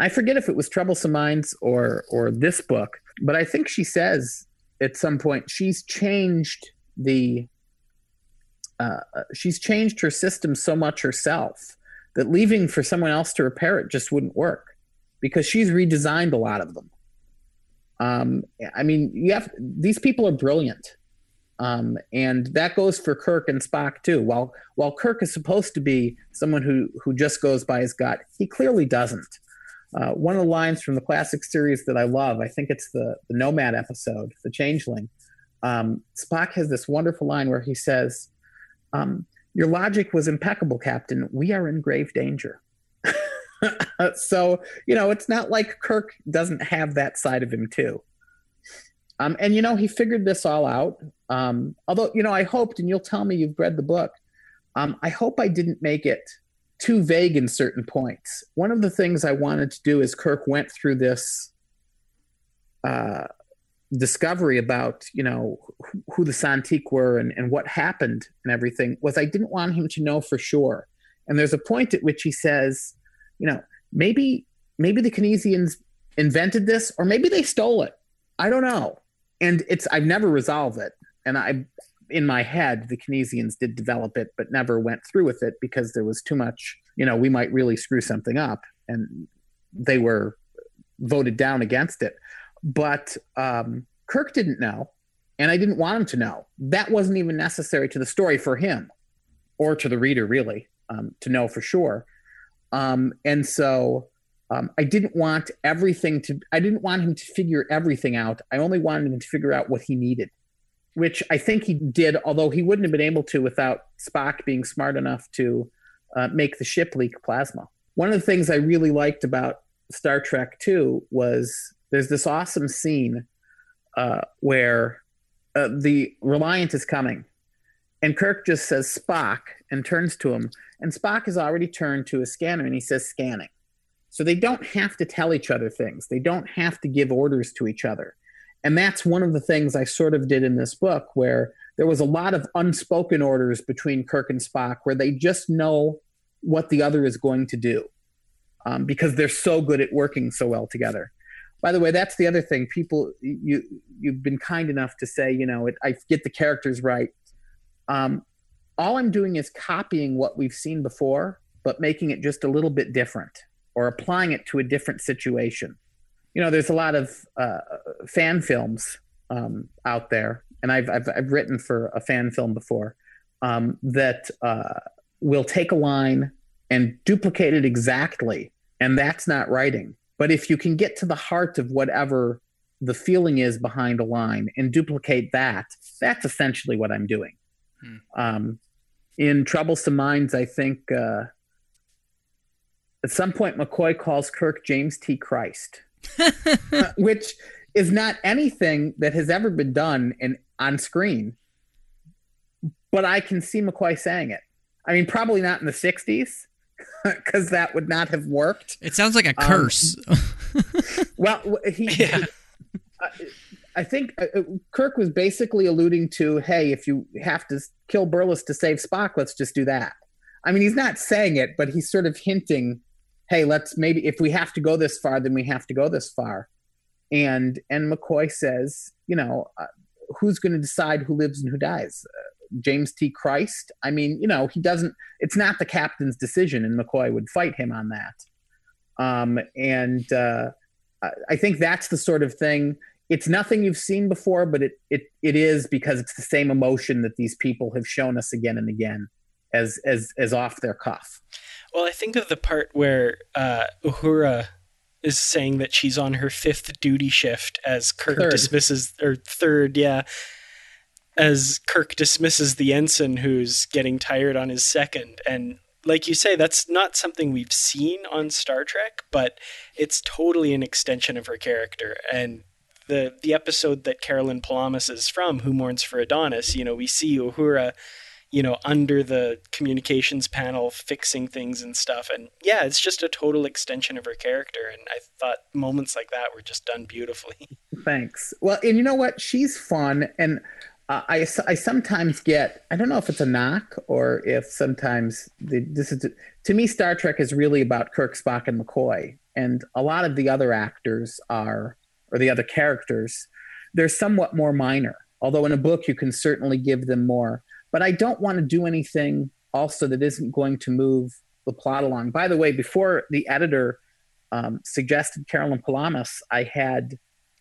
I forget if it was Troublesome Minds or or this book, but I think she says at some point she's changed the uh, uh she's changed her system so much herself that leaving for someone else to repair it just wouldn't work because she's redesigned a lot of them. Um, I mean, you have these people are brilliant, um, and that goes for Kirk and Spock too. While while Kirk is supposed to be someone who who just goes by his gut, he clearly doesn't. Uh, one of the lines from the classic series that I love, I think it's the the Nomad episode, the Changeling. Um, Spock has this wonderful line where he says, um, your logic was impeccable, Captain. We are in grave danger. (laughs) so, you know, it's not like Kirk doesn't have that side of him, too. Um, and, you know, he figured this all out. Um, although, you know, I hoped, and you'll tell me you've read the book, Um, I hope I didn't make it too vague in certain points. One of the things I wanted to do as Kirk went through this uh, discovery about, you know, who, the Santique were and, and what happened and everything was I didn't want him to know for sure. And there's a point at which he says, you know, maybe maybe the Kenesians invented this or maybe they stole it. I don't know. And it's I've never resolved it. And I in my head the Kenesians did develop it but never went through with it because there was too much, you know, we might really screw something up and they were voted down against it. But um, Kirk didn't know and I didn't want him to know. That wasn't even necessary to the story for him or to the reader really um, to know for sure. Um, and so um, I didn't want everything to, I didn't want him to figure everything out. I only wanted him to figure out what he needed, which I think he did, although he wouldn't have been able to without Spock being smart enough to uh, make the ship leak plasma. One of the things I really liked about Star Trek 2 was there's this awesome scene uh, where uh, the Reliant is coming and Kirk just says Spock and turns to him. And Spock has already turned to a scanner and he says scanning. So they don't have to tell each other things, they don't have to give orders to each other. And that's one of the things I sort of did in this book, where there was a lot of unspoken orders between Kirk and Spock, where they just know what the other is going to do um, because they're so good at working so well together. By the way, that's the other thing. People, you you've been kind enough to say, you know, it, I get the characters right. Um, all I'm doing is copying what we've seen before, but making it just a little bit different or applying it to a different situation. You know, there's a lot of uh, fan films um, out there, and I've, I've, I've written for a fan film before um, that uh, will take a line and duplicate it exactly, and that's not writing. But if you can get to the heart of whatever the feeling is behind a line and duplicate that, that's essentially what I'm doing. Hmm. Um, in Troublesome Minds, I think uh, at some point McCoy calls Kirk James T. Christ, (laughs) which is not anything that has ever been done in on screen. But I can see McCoy saying it. I mean, probably not in the '60s because (laughs) that would not have worked. It sounds like a um, curse. Um, (laughs) well, he. Yeah. Uh, I think uh, uh, Kirk was basically alluding to, hey, if you have to kill Burles to save Spock, let's just do that. I mean, he's not saying it, but he's sort of hinting, hey, let's maybe if we have to go this far, then we have to go this far. And and McCoy says, you know, uh, who's going to decide who lives and who dies? Uh, James T. Christ. I mean, you know, he doesn't. It's not the captain's decision, and McCoy would fight him on that. Um, and uh, I think that's the sort of thing it's nothing you've seen before, but it it it is because it's the same emotion that these people have shown us again and again as as as off their cuff. Well, I think of the part where uh, Uhura is saying that she's on her fifth duty shift as Kirk third. dismisses or third, yeah. As Kirk dismisses the ensign who's getting tired on his second. And like you say, that's not something we've seen on Star Trek, but it's totally an extension of her character. And the the episode that Carolyn Palamas is from, Who Mourns for Adonis, you know, we see Uhura, you know, under the communications panel fixing things and stuff. And yeah, it's just a total extension of her character. And I thought moments like that were just done beautifully. (laughs) Thanks. Well, and you know what? She's fun. And uh, I, I sometimes get, I don't know if it's a knock or if sometimes the, this is, to me, Star Trek is really about Kirk, Spock, and McCoy. And a lot of the other actors are or the other characters, they're somewhat more minor. Although in a book, you can certainly give them more. But I don't want to do anything also that isn't going to move the plot along. By the way, before the editor um, suggested Carolyn Palamas, I had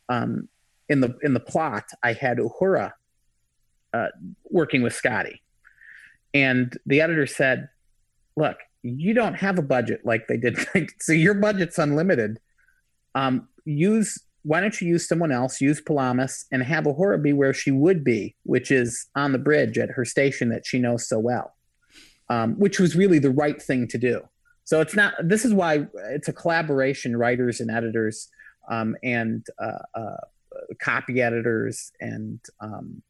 um, in the in the plot I had Uhura uh, working with Scotty, and the editor said, "Look, you don't have a budget like they did, (laughs) so your budget's unlimited. Um, use why don't you use someone else, use Palamas, and have Uhura be where she would be, which is on the bridge at her station that she knows so well, um, which was really the right thing to do. So it's not. This is why it's a collaboration, writers and editors, um, and uh, uh, copy editors and um,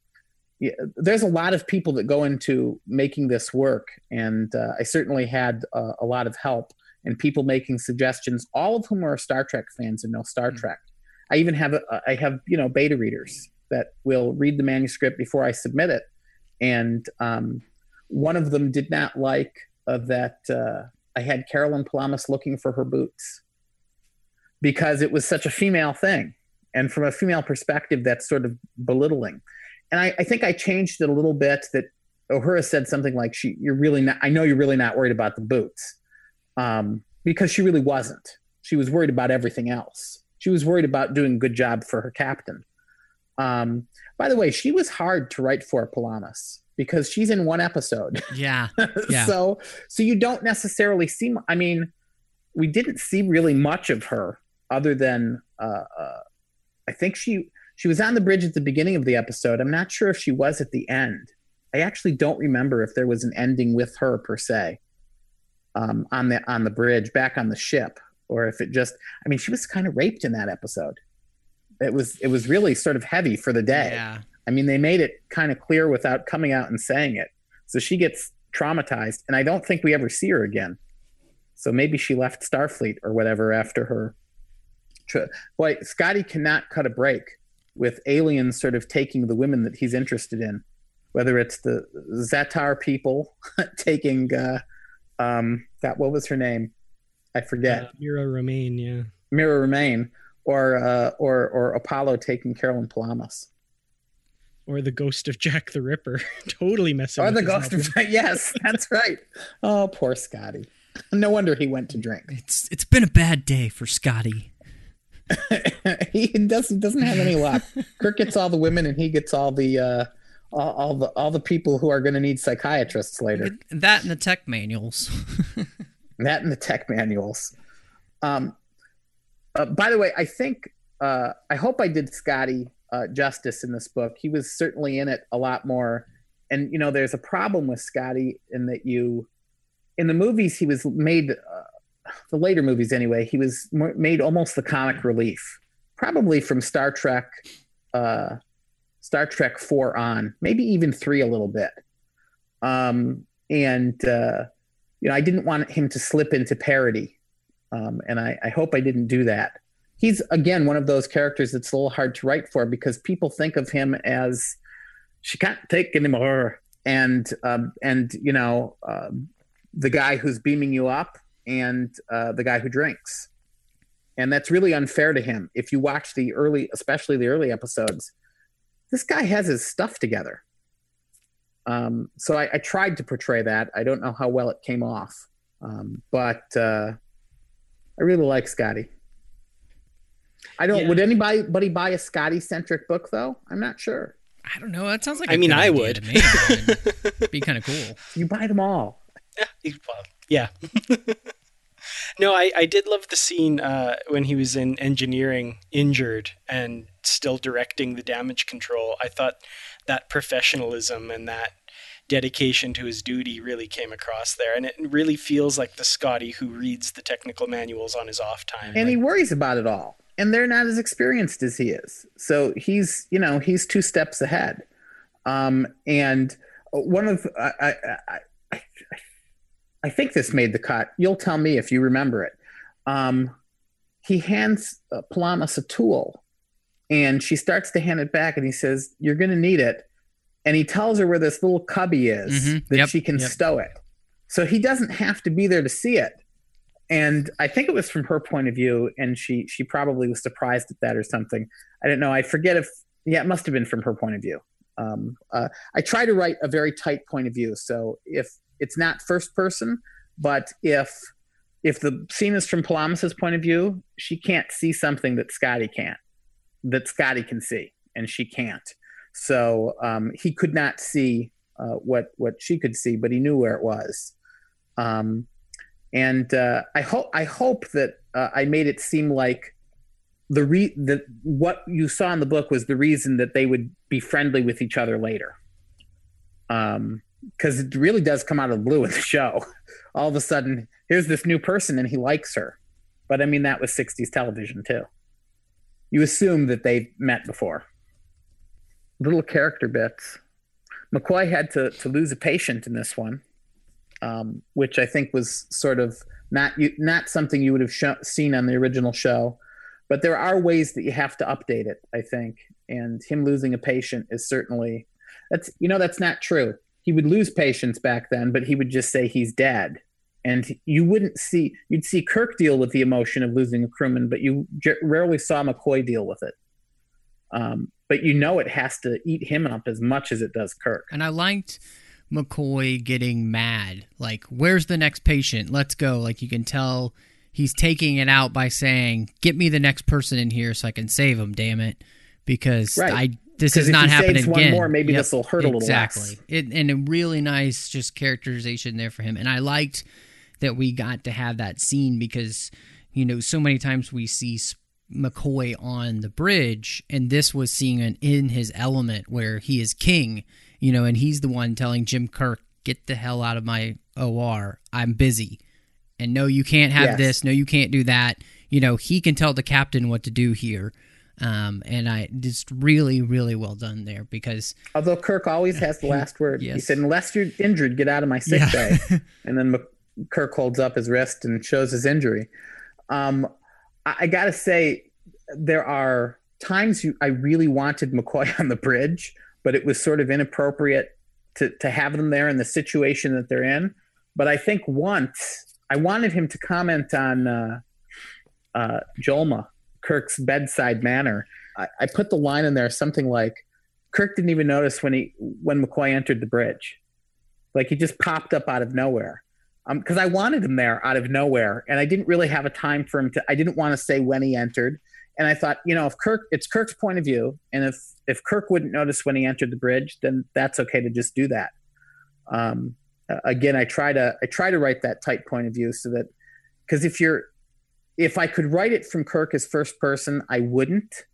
yeah, there's a lot of people that go into making this work, and uh, I certainly had uh, a lot of help and people making suggestions. All of whom are Star Trek fans and know Star mm-hmm. Trek. I even have a, I have you know beta readers that will read the manuscript before I submit it, and um, one of them did not like uh, that uh, I had Carolyn Palamas looking for her boots because it was such a female thing, and from a female perspective, that's sort of belittling. And I, I think I changed it a little bit. That Uhura said something like, "She, you're really not. I know you're really not worried about the boots." Um, because she really wasn't. She was worried about everything else. She was worried about doing a good job for her captain. Um, by the way, she was hard to write for Palamas because she's in one episode. (laughs) Yeah. yeah. so so you don't necessarily see. I mean, we didn't see really much of her other than uh, uh, I think she she was on the bridge at the beginning of the episode. I'm not sure if she was at the end. I actually don't remember if there was an ending with her per se um, on the on the bridge back on the ship, or if it just. I mean, she was kind of raped in that episode. It was it was really sort of heavy for the day. Yeah. I mean, they made it kind of clear without coming out and saying it. So she gets traumatized, and I don't think we ever see her again. So maybe she left Starfleet or whatever after her. Boy, Scotty cannot cut a break with aliens sort of taking the women that he's interested in, whether it's the Zetar people (laughs) taking uh, um, that what was her name? I forget. Uh, Mira Romaine, yeah. Mira Romaine, or uh, or or Apollo taking Carolyn Palamas. Or the ghost of Jack the Ripper, (laughs) totally messing. Or the ghost of yes, that's right. Oh, poor Scotty. No wonder he went to drink. It's it's been a bad day for Scotty. (laughs) he doesn't doesn't have any luck. (laughs) Kirk gets all the women, and he gets all the uh, all, all the all the people who are going to need psychiatrists later. That and the tech manuals. That and the tech manuals. Um, uh, by the way, I think uh, I hope I did Scotty uh, justice in this book. He was certainly in it a lot more. And you know, there's a problem with Scotty in that you, in the movies, he was made, uh, the later movies anyway, he was made almost the comic relief, probably from Star Trek uh, Star Trek four on, maybe even three a little bit. Um, and uh, you know, I didn't want him to slip into parody, um, and I, I hope I didn't do that. He's again one of those characters that's a little hard to write for because people think of him as she can't take anymore, and um, and you know uh, the guy who's beaming you up and uh, the guy who drinks, and that's really unfair to him. If you watch the early, especially the early episodes, this guy has his stuff together. Um, so I, I, tried to portray that. I don't know how well it came off, um, but uh, I really like Scotty. I don't. Yeah. Would anybody buy a Scotty centric book though? I'm not sure. I don't know. That sounds like. I mean, I would. Me, (laughs) be kind of cool. You buy them all. Yeah. Well, yeah. (laughs) no, I, I did love the scene uh, when he was in engineering, injured, and still directing the damage control. I thought that professionalism and that dedication to his duty really came across there. And it really feels like the Scotty who reads the technical manuals on his off time. And like, he worries about it all. And they're not as experienced as he is. So he's, you know, he's two steps ahead. Um, and one of, I, I, I, think this made the cut. You'll tell me if you remember it. Um, he hands uh, Palamas a tool and she starts to hand it back and he says you're going to need it and he tells her where this little cubby is mm-hmm. that yep. she can yep. stow it so he doesn't have to be there to see it and i think it was from her point of view and she she probably was surprised at that or something i don't know i forget if yeah it must have been from her point of view um, uh, i try to write a very tight point of view so if it's not first person but if if the scene is from Palamas's point of view, she can't see something that Scotty can't that Scotty can see, and she can't. So um, he could not see uh, what what she could see, but he knew where it was. Um, and uh, I hope I hope that uh, I made it seem like the re that what you saw in the book was the reason that they would be friendly with each other later. Um, because it really does come out of the blue in the show. All of a sudden, here's this new person and he likes her. But I mean, that was 60s television too you assume that they've met before. Little character bits. McCoy had to to lose a patient in this one, um, which I think was sort of not you, not something you would have seen on the original show. But there are ways that you have to update it, I think. And him losing a patient is certainly that's you know that's not true. He would lose patience back then, but he would just say he's dead. And you wouldn't see you'd see Kirk deal with the emotion of losing a crewman, but you j- rarely saw McCoy deal with it. Um, but you know it has to eat him up as much as it does Kirk. And I liked McCoy getting mad. Like, where's the next patient? Let's go. Like, you can tell he's taking it out by saying, "Get me the next person in here so I can save him." Damn it, because Right. I this is not happening saves one again. more, maybe this'll hurt a little exactly. It, and a really nice just characterization there for him. And I liked that we got to have that scene because you know so many times we see McCoy on the bridge, and this was seeing an in his element where he is king, you know, and he's the one telling Jim Kirk, "Get the hell out of my OR. I'm busy." And no, you can't have Yes. this. No, you can't do that. You know, he can tell the captain what to do here. Um, and I just really, really well done there because Although Kirk always has the (laughs) last word. He said, "Unless you're injured, get out of my sick Yeah. bay." (laughs) and then Kirk holds up his wrist and shows his injury. Um, I, I got to say, there are times you, I really wanted McCoy (laughs) on the bridge, but it was sort of inappropriate to to have them there in the situation that they're in. But I think once I wanted him to comment on uh, uh, Jolma, Kirk's bedside manner. I, I put the line in there something like, Kirk didn't even notice when he when McCoy entered the bridge, like he just popped up out of nowhere. Um, because I wanted him there out of nowhere, and I didn't really have a time for him to. I didn't want to say when he entered, and I thought, you know, if Kirk, it's Kirk's point of view, and if if Kirk wouldn't notice when he entered the bridge, then that's okay to just do that. Um, again, I try to I try to write that tight point of view so that because if you're if I could write it from Kirk as first person, I wouldn't,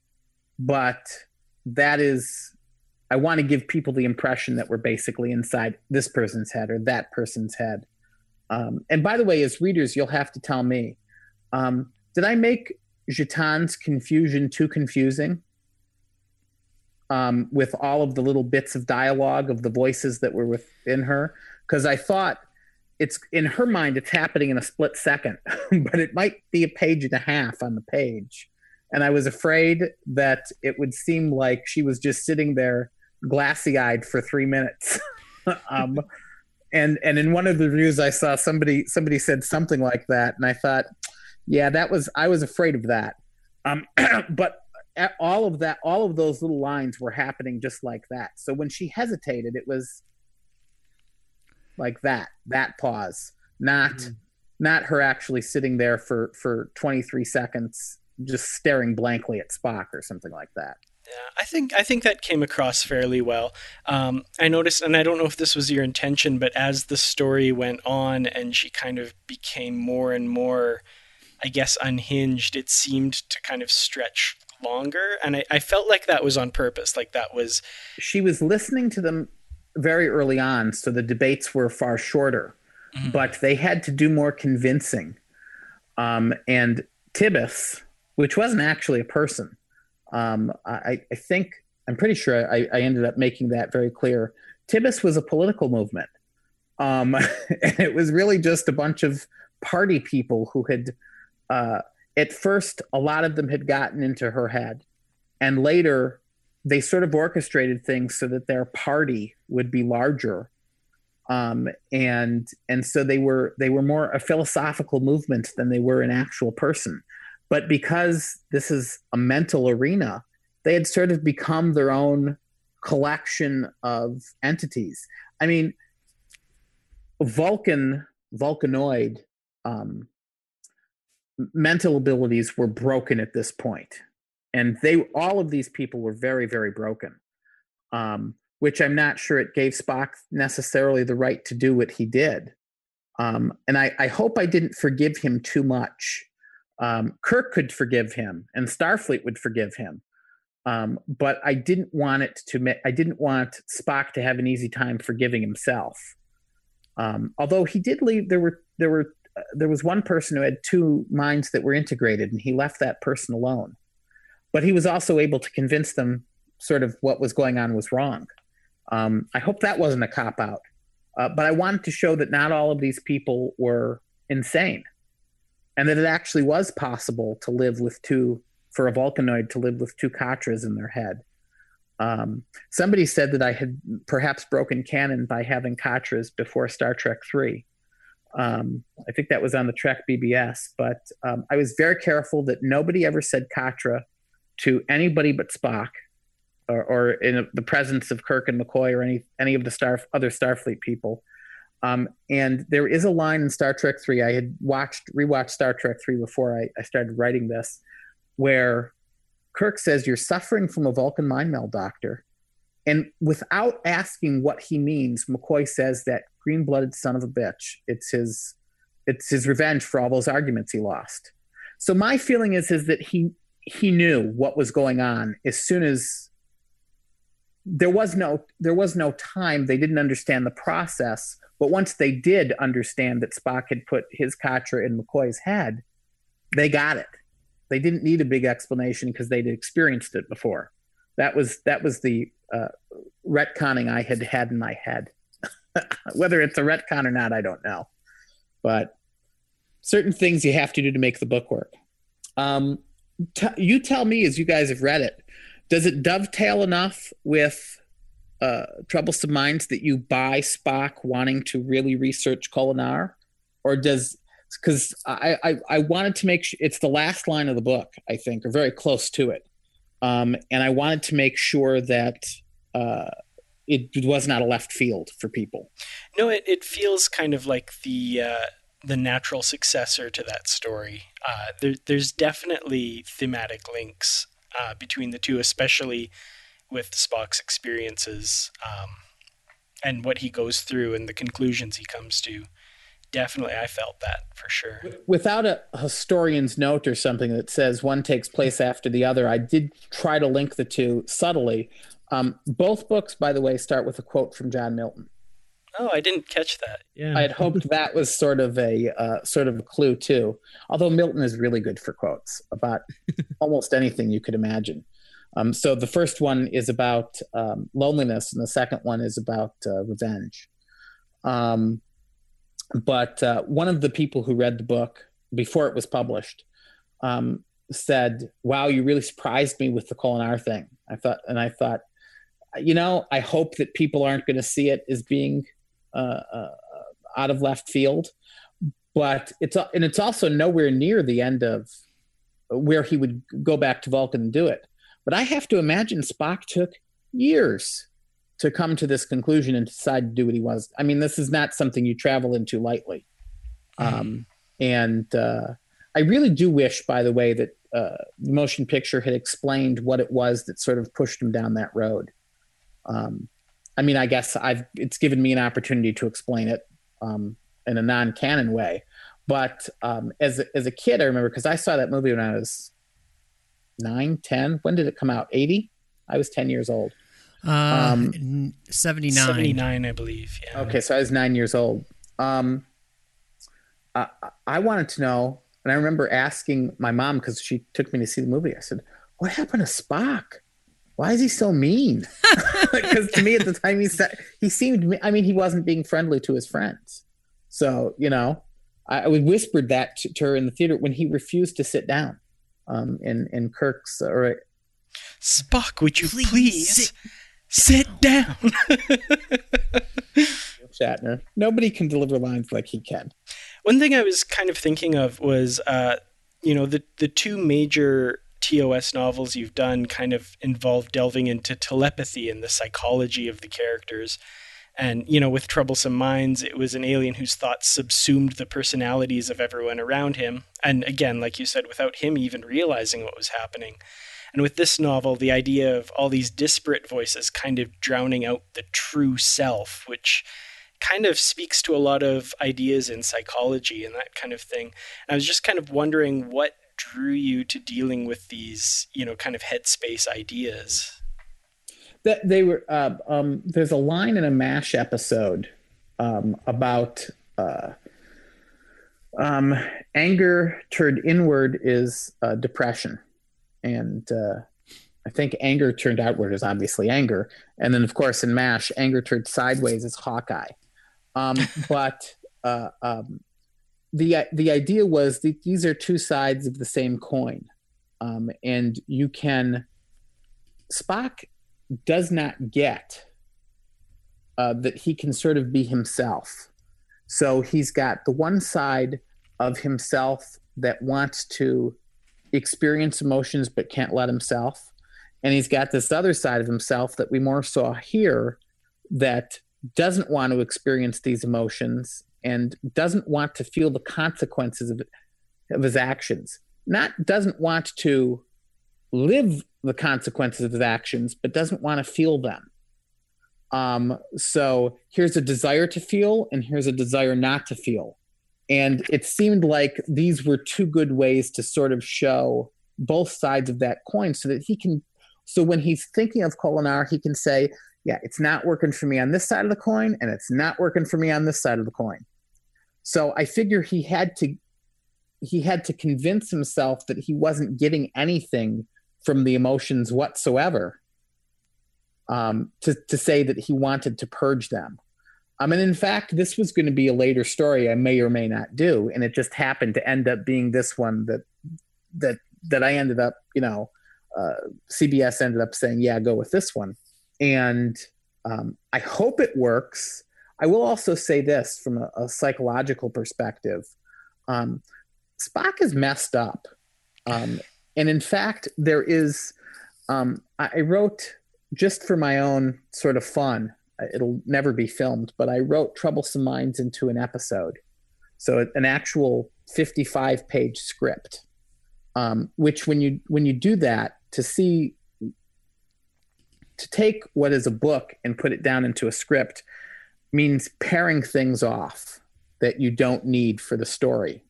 but that is I want to give people the impression that we're basically inside this person's head or that person's head. Um, and by the way, as readers, you'll have to tell me: um, Did I make Zhatan's confusion too confusing? Um, with all of the little bits of dialogue of the voices that were within her, because I thought it's in her mind it's happening in a split second, (laughs) but it might be a page and a half on the page. And I was afraid that it would seem like she was just sitting there glassy eyed for three minutes. (laughs) um, and and in one of the reviews I saw somebody somebody said something like that, and I thought, yeah, that was I was afraid of that. Um, (clears throat) but all of that, all of those little lines were happening just like that. So when she hesitated, it was like that, that pause, not not her actually sitting there for for 23 seconds just staring blankly at Spock or something like that. Yeah, I think I think that came across fairly well. Um, I noticed, and I don't know if this was your intention, but as the story went on and she kind of became more and more, I guess, unhinged, it seemed to kind of stretch longer, and I, I felt like that was on purpose. Like that was She was listening to them very early on, so the debates were far shorter, but they had to do more convincing. Um, and Tibbus, which wasn't actually a person, um, I, I think I'm pretty sure I, I ended up making that very clear. Tibbus was a political movement. Um, (laughs) and it was really just a bunch of party people who had, uh, at first, a lot of them had gotten into her head. And later, they sort of orchestrated things so that their party would be larger. Um, and and so they were they were more a philosophical movement than they were an actual person. But because this is a mental arena, they had sort of become their own collection of entities. I mean, Vulcan, Vulcanoid um, mental abilities were broken at this point, and they all of these people were very, very broken. Um, which I'm not sure it gave Spock necessarily the right to do what he did. Um, and I, I hope I didn't forgive him too much. Um, Kirk could forgive him, and Starfleet would forgive him. Um, but I didn't want it to. I didn't want Spock to have an easy time forgiving himself. Um, although he did leave, there were there were uh, there was one person who had two minds that were integrated, and he left that person alone. But he was also able to convince them, sort of, what was going on was wrong. Um, I hope that wasn't a cop out, uh, but I wanted to show that not all of these people were insane, and that it actually was possible to live with two for a Vulcanoid to live with two Katras in their head. Um, somebody said that I had perhaps broken canon by having Katras before Star Trek Three. Um, I think that was on the Trek BBS, but um, I was very careful that nobody ever said Katra to anybody but Spock, or, or in the presence of Kirk and McCoy or any any of the star other Starfleet people. Um, and there is a line in Star Trek Three. I had watched rewatched Star Trek Three before I, I started writing this, where Kirk says, You're suffering from a Vulcan mind meld, Doctor. And without asking what he means, McCoy says that green blooded son of a bitch. It's his it's his revenge for all those arguments he lost. So my feeling is is that he he knew what was going on as soon as there was no there was no time they didn't understand the process but once they did understand that spock had put his katra in mccoy's head they got it they didn't need a big explanation because they'd experienced it before. That was that was the uh, retconning I had had in my head. (laughs) Whether it's a retcon or not, I don't know. But certain things you have to do to make the book work. Um, t- you tell me, as you guys have read it, does it dovetail enough with uh, Troublesome Minds that you buy Spock wanting to really research Kolinahr, or does because I, I, I wanted to make sure it's the last line of the book, I think, or very close to it, um, and I wanted to make sure that uh, it was not a left field for people. No, it, it feels kind of like the uh, the natural successor to that story. Uh, there, there's definitely thematic links uh, between the two, especially with Spock's experiences um, and what he goes through and the conclusions he comes to definitely I felt that for sure. Without a historian's note or something that says one takes place after the other, I did try to link the two subtly. Um, both books, by the way, start with a quote from John Milton. Oh, I didn't catch that. Yeah, I had hoped that was sort of a uh, sort of a clue too. Although Milton is really good for quotes about (laughs) almost anything you could imagine. Um, so the first one is about um, loneliness, and the second one is about uh, revenge. Um, but uh, one of the people who read the book before it was published um, said, "Wow, you really surprised me with the Kolinahr thing." I thought, and I thought, you know, I hope that people aren't going to see it as being out of left field, but it's and it's also nowhere near the end of where he would go back to Vulcan and do it. But I have to imagine Spock took years to come to this conclusion and decide to do what he was. I mean, this is not something you travel into lightly. Mm-hmm. Um, and uh, I really do wish, by the way, that uh, the motion picture had explained what it was that sort of pushed him down that road. Um, I mean, I guess I've it's given me an opportunity to explain it um, in a non-canon way. But um, as a, as a kid, I remember because I saw that movie when I was nine, ten. When did it come out? Eighty. I was ten years old. Uh, um, 79. 79, I believe. Yeah. Okay, so I was nine years old. Um, I, I wanted to know, and I remember asking my mom because she took me to see the movie. I said, "What happened to Spock? Why is he so mean?" (laughs) (laughs) Because to me at the time he said he seemed. I mean, he wasn't being friendly to his friends. So you know, I, I whispered that to, to, her in the theater when he refused to sit down. Um, in in Kirk's or Spock, would you please, please Sit down. (laughs) Shatner. Nobody can deliver lines like he can. One thing I was kind of thinking of was, uh, you know, the the two major TOS novels you've done kind of involve delving into telepathy and the psychology of the characters. And, you know, with Troublesome Minds, it was an alien whose thoughts subsumed the personalities of everyone around him. And again, like you said, without him even realizing what was happening. And with this novel, the idea of all these disparate voices kind of drowning out the true self, which kind of speaks to a lot of ideas in psychology and that kind of thing. And I was just kind of wondering what drew you to dealing with these, you know, kind of headspace ideas. That they were. Uh, um, there's a line in a Mash episode um, about uh, um, anger turned inward is uh, depression, and uh, I think anger turned outward is obviously anger, and then of course in Mash, anger turned sideways is Hawkeye. Um, (laughs) but uh, um, the the idea was that these are two sides of the same coin, um, and you can Spock does not get uh, that he can sort of be himself. So he's got the one side of himself that wants to experience emotions but can't let himself and he's got this other side of himself that we more saw here that doesn't want to experience these emotions and doesn't want to feel the consequences of, of his actions. Not doesn't want to live the consequences of his actions, but doesn't want to feel them. Um, so here's a desire to feel, and here's a desire not to feel. And it seemed like these were two good ways to sort of show both sides of that coin so that he can so when he's thinking of Kolinahr, he can say, yeah, it's not working for me on this side of the coin, and it's not working for me on this side of the coin. So I figure he had to he had to convince himself that he wasn't getting anything from the emotions whatsoever um, to, to say that he wanted to purge them. Um, and in fact, this was going to be a later story I may or may not do, and it just happened to end up being this one that that that I ended up, you know, uh, CBS ended up saying, "Yeah, go with this one," and um, I hope it works. I will also say this from a, a psychological perspective: um, Spock is messed up, um, and in fact, there is. Um, I wrote just for my own sort of fun. It'll never be filmed, but I wrote "Troublesome Minds" into an episode, so an actual fifty-five page script. Um, which when you when you do that to see to take what is a book and put it down into a script means pairing things off that you don't need for the story,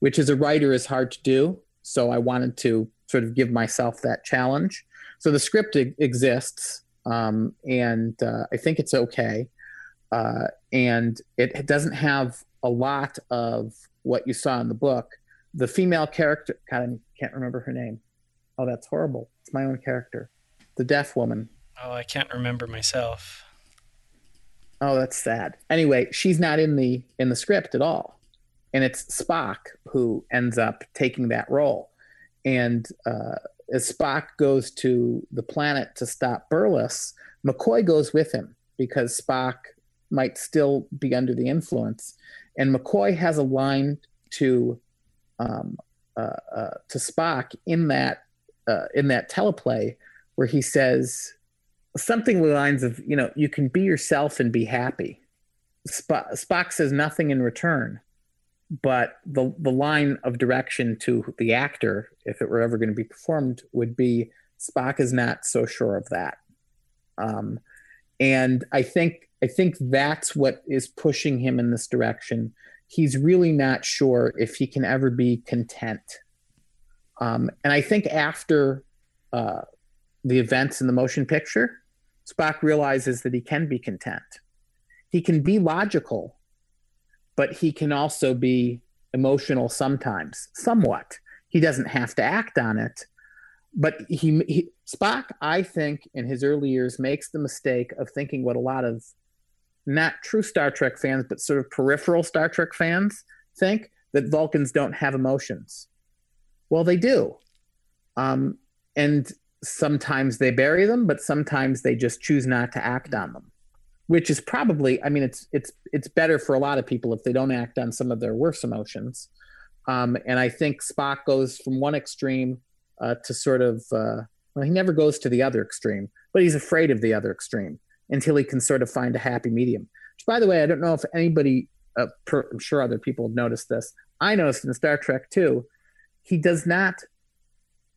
which as a writer is hard to do. So I wanted to sort of give myself that challenge. So the script exists, um, and uh, I think it's okay. Uh, and it doesn't have a lot of what you saw in the book. The female character, God, I can't remember her name. Oh, that's horrible. It's my own character. The deaf woman. Oh, I can't remember myself. Oh, that's sad. Anyway, she's not in the in the script at all. And it's Spock who ends up taking that role. And uh, as Spock goes to the planet to stop Burles, McCoy goes with him because Spock might still be under the influence. And McCoy has a line to um, uh, uh, to Spock in that uh, in that teleplay where he says something along the lines of, you know, you can be yourself and be happy. Sp- Spock says nothing in return, but the the line of direction to the actor, if it were ever going to be performed, would be Spock is not so sure of that. Um, and I think I think that's what is pushing him in this direction. He's really not sure if he can ever be content um, and I think after uh, the events in the motion picture, Spock realizes that he can be content. He can be logical, but he can also be emotional sometimes, somewhat. He doesn't have to act on it. But he, he Spock, I think, in his early years, makes the mistake of thinking what a lot of not true Star Trek fans, but sort of peripheral Star Trek fans think that Vulcans don't have emotions. Well, they do. Um, and sometimes they bury them, but sometimes they just choose not to act on them, which is probably, I mean, it's, it's, it's better for a lot of people if they don't act on some of their worst emotions. Um, and I think Spock goes from one extreme uh, to sort of, uh, well, he never goes to the other extreme, but he's afraid of the other extreme until he can sort of find a happy medium. Which, by the way, I don't know if anybody, uh, per, I'm sure other people have noticed this. I noticed in Star Trek too he does not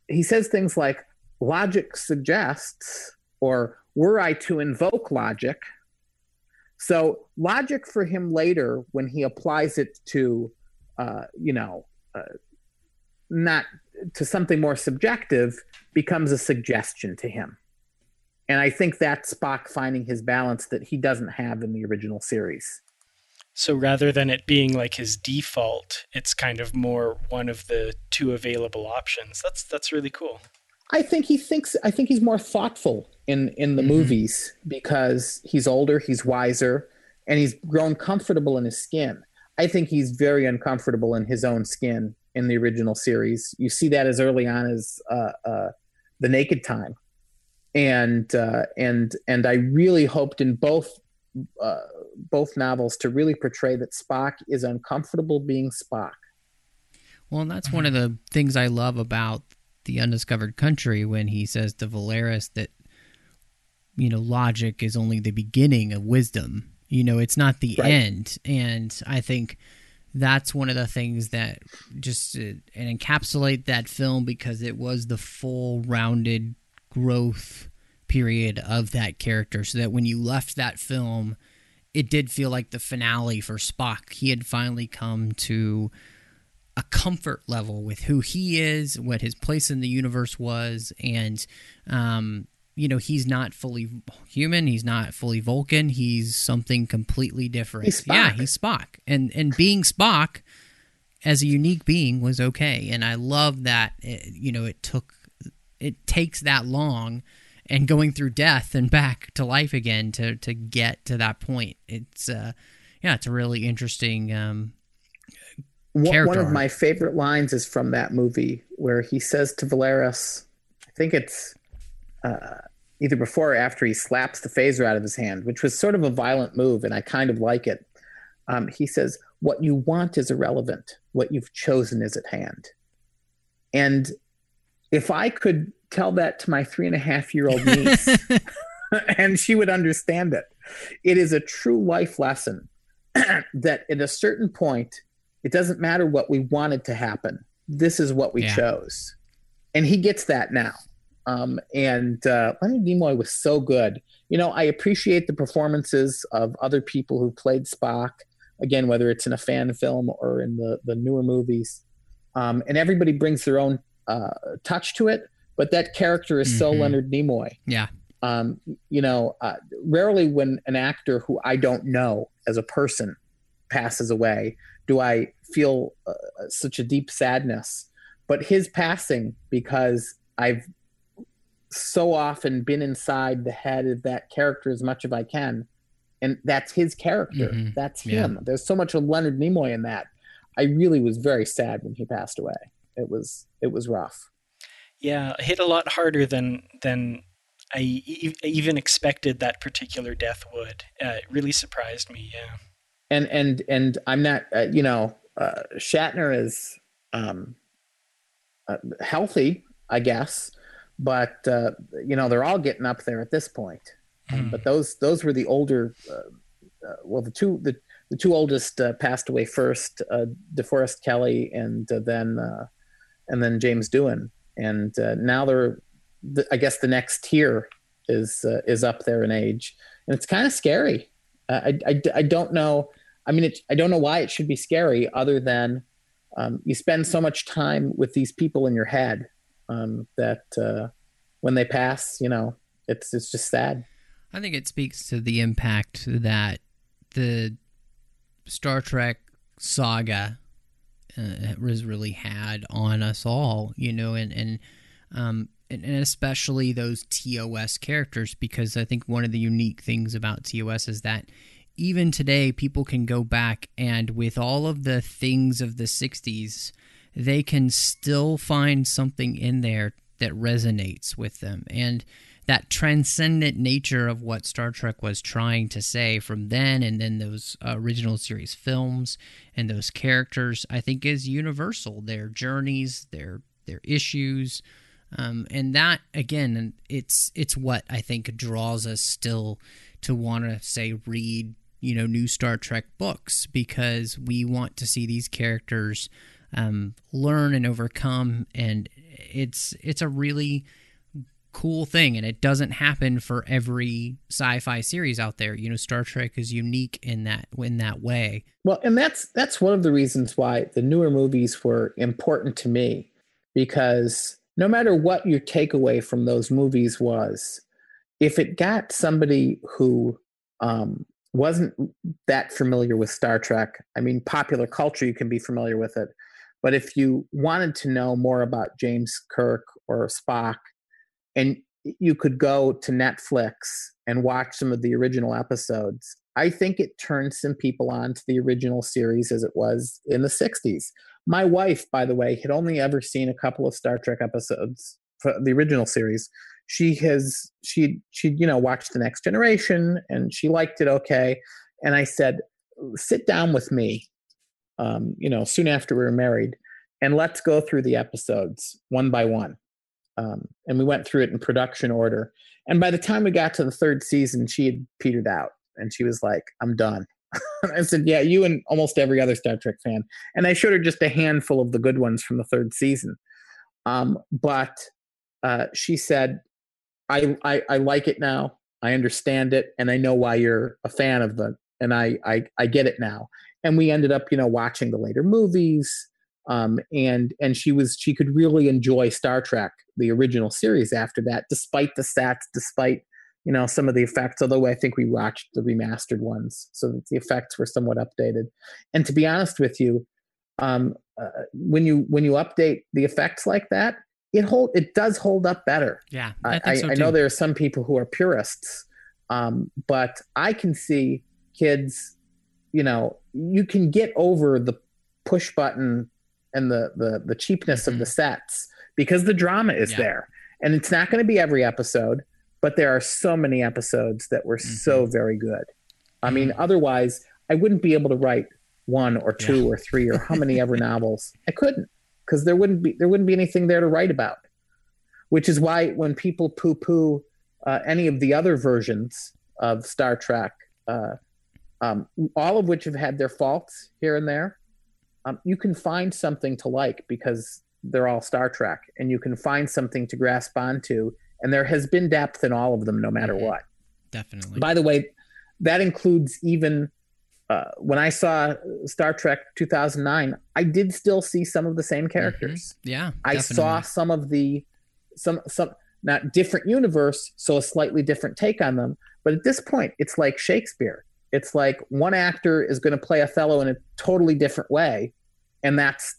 he says things like logic suggests or were i to invoke logic so logic for him later when he applies it to uh, you know uh, not to something more subjective becomes a suggestion to him and i think that's spock finding his balance that he doesn't have in the original series so rather than it being like his default, it's kind of more one of the two available options. That's that's really cool. I think he thinks. I think he's more thoughtful in in the mm-hmm. movies because he's older, he's wiser, and he's grown comfortable in his skin. I think he's very uncomfortable in his own skin in the original series. You see that as early on as uh, uh, the Naked Time, and uh, and and I really hoped in both uh, both novels to really portray that Spock is uncomfortable being Spock. Well, and that's one of the things I love about the undiscovered country when he says to Valeris that you know logic is only the beginning of wisdom. You know, it's not the right. end, and I think that's one of the things that just uh, and encapsulate that film because it was the full rounded growth period of that character so that when you left that film it did feel like the finale for Spock he had finally come to a comfort level with who he is what his place in the universe was and um, you know he's not fully human he's not fully vulcan he's something completely different. He's yeah he's spock. And and being spock as a unique being was okay and i love that it, you know it took it takes that long and going through death and back to life again to to get to that point. It's uh yeah it's a really interesting um one of my favorite lines is from that movie where he says to Valeris, I think it's uh, either before or after he slaps the phaser out of his hand, which was sort of a violent move, and I kind of like it. Um, he says, What you want is irrelevant, what you've chosen is at hand. And if I could tell that to my three and a half year old niece, (laughs) (laughs) and she would understand it, it is a true life lesson (clears throat) that at a certain point, it doesn't matter what we wanted to happen. This is what we yeah. chose. And he gets that now. Um, and uh, Leonard Nimoy was so good. You know, I appreciate the performances of other people who played Spock. Again, whether it's in a fan film or in the the newer movies, um, and everybody brings their own uh, touch to it. But that character is mm-hmm. so Leonard Nimoy. Yeah. Um, you know, uh, rarely when an actor who I don't know as a person passes away do I feel uh, such a deep sadness. But his passing, because I've so often been inside the head of that character as much as I can. And that's his character. Mm-hmm. That's him. Yeah. There's so much of Leonard Nimoy in that. I really was very sad when he passed away. It was it was rough. Yeah, hit a lot harder than than I e- even expected that particular death would. Uh, it really surprised me. Yeah. And and and I'm not. Uh, you know, uh, Shatner is um, uh, healthy, I guess but uh, you know they're all getting up there at this point. Um, but those those were the older. Uh, uh, well, the two the the two oldest uh, passed away first, uh, DeForest Kelley and uh, then and then James Doohan, and now they're. The, I guess the next tier is is up there in age, and it's kind of scary. I, I, I don't know. I mean, it, I don't know why it should be scary, other than um, you spend so much time with these people in your head um, that uh, when they pass, you know, it's it's just sad. I think it speaks to the impact that the Star Trek saga uh, has really had on us all, you know, and and um, and, and especially those TOS characters, because I think one of the unique things about TOS is that even today people can go back and with all of the things of the 60s they can still find something in there that resonates with them. And that transcendent nature of what Star Trek was trying to say from then and then those original series films and those characters, I think is universal. Their journeys, their their issues, um, and that again, it's it's what I think draws us still to want to say read you know new Star Trek books because we want to see these characters um, learn and overcome, and it's it's a really cool thing. And it doesn't happen for every sci-fi series out there. You know star trek is unique in that in that way. Well and that's that's one of the reasons why the newer movies were important to me because no matter what your takeaway from those movies was if it got somebody who um, wasn't that familiar with star trek i mean popular culture you can be familiar with it but if you wanted to know more about James Kirk or Spock, and you could go to Netflix and watch some of the original episodes. I think it turned some people on to the original series as it was in the 60s. My wife, by the way, had only ever seen a couple of Star Trek episodes for the original series. She has she she you know watched the Next Generation and she liked it okay. And I said, sit down with me, um, you know, soon after we were married, and let's go through the episodes one by one. Um, and we went through it in production order. And by the time we got to the third season, she had petered out and she was like, I'm done. (laughs) I said, Yeah, you and almost every other Star Trek fan. And I showed her just a handful of the good ones from the third season. Um, but uh, she said, I, I, I like it now. I understand it, and I know why you're a fan of the, and I, I, I get it now. And we ended up, you know, watching the later movies, um, and and she was she could really enjoy Star Trek, the original series, after that, despite the stats, despite you know some of the effects although i think we watched the remastered ones so that the effects were somewhat updated and to be honest with you um, uh, when you when you update the effects like that it hold it does hold up better Yeah, i, I, so I know there are some people who are purists um, but i can see kids you know you can get over the push button and the the, the cheapness of the sets because the drama is Mm-hmm. Yeah. there and it's not going to be every episode but there are so many episodes that were Mm-hmm. so very good. I mean, otherwise, I wouldn't be able to write one or two or three or how many ever novels. I couldn't because there wouldn't be there wouldn't be anything there to write about. Which is why when people poo-poo uh, any of the other versions of Star Trek, uh, um, all of which have had their faults here and there, um, you can find something to like because they're all Star Trek, and you can find something to grasp onto and there has been depth in all of them no matter Mhm. what Definitely. by the way that includes even uh, when i saw star trek 2009 i did still see some of the same characters. Yeah. i saw some of the some some not different universe so a slightly different take on them. But at this point it's like shakespeare. It's like one actor is going to play othello in a totally different way and that's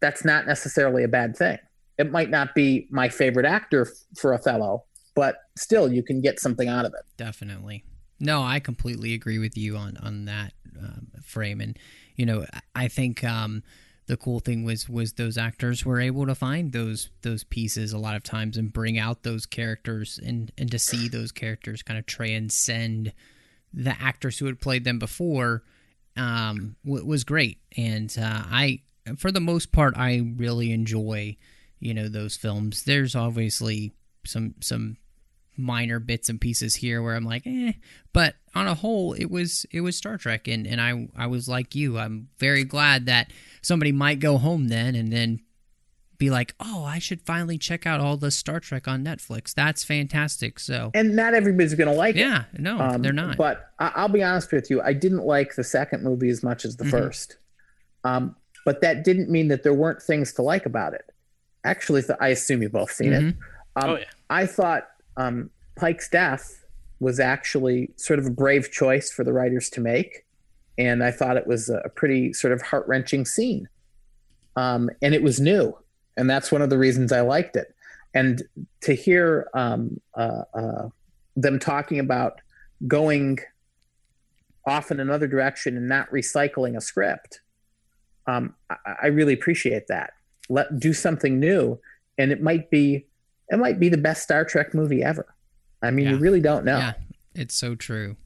that's not necessarily a bad thing. It might not be my favorite actor f- for othello but still you can get something out of it. Definitely. No, I completely agree with you on on that um, frame, and you know, I think um, the cool thing was was those actors were able to find those those pieces a lot of times and bring out those characters and and to see those characters kind of transcend the actors who had played them before um, w- was great, and uh, I for the most part I really enjoy you know those films. There's obviously some some minor bits and pieces here where I'm like, eh. But on a whole, it was it was Star Trek, and and I I was like you. I'm very glad that somebody might go home then and then be like, oh, I should finally check out all the Star Trek on Netflix. That's fantastic. So and not everybody's going to like it yeah, no, Um, they're not. But I- I'll be honest with you, I didn't like the second movie as much as the Mhm. first. Um, but that didn't mean that there weren't things to like about it. Actually, I assume you've both seen it. Mhm. Um, Oh, yeah. I thought um, Pike's death was actually sort of a brave choice for the writers to make, and I thought it was a pretty sort of heart wrenching scene. Um, and it was new, and that's one of the reasons I liked it. And to hear um, uh, uh, them talking about going off in another direction and not recycling a script, um, I, I really appreciate that. Let do something new, and it might be it might be the best Star Trek movie ever. I mean, you really don't know. Yeah, it's so true.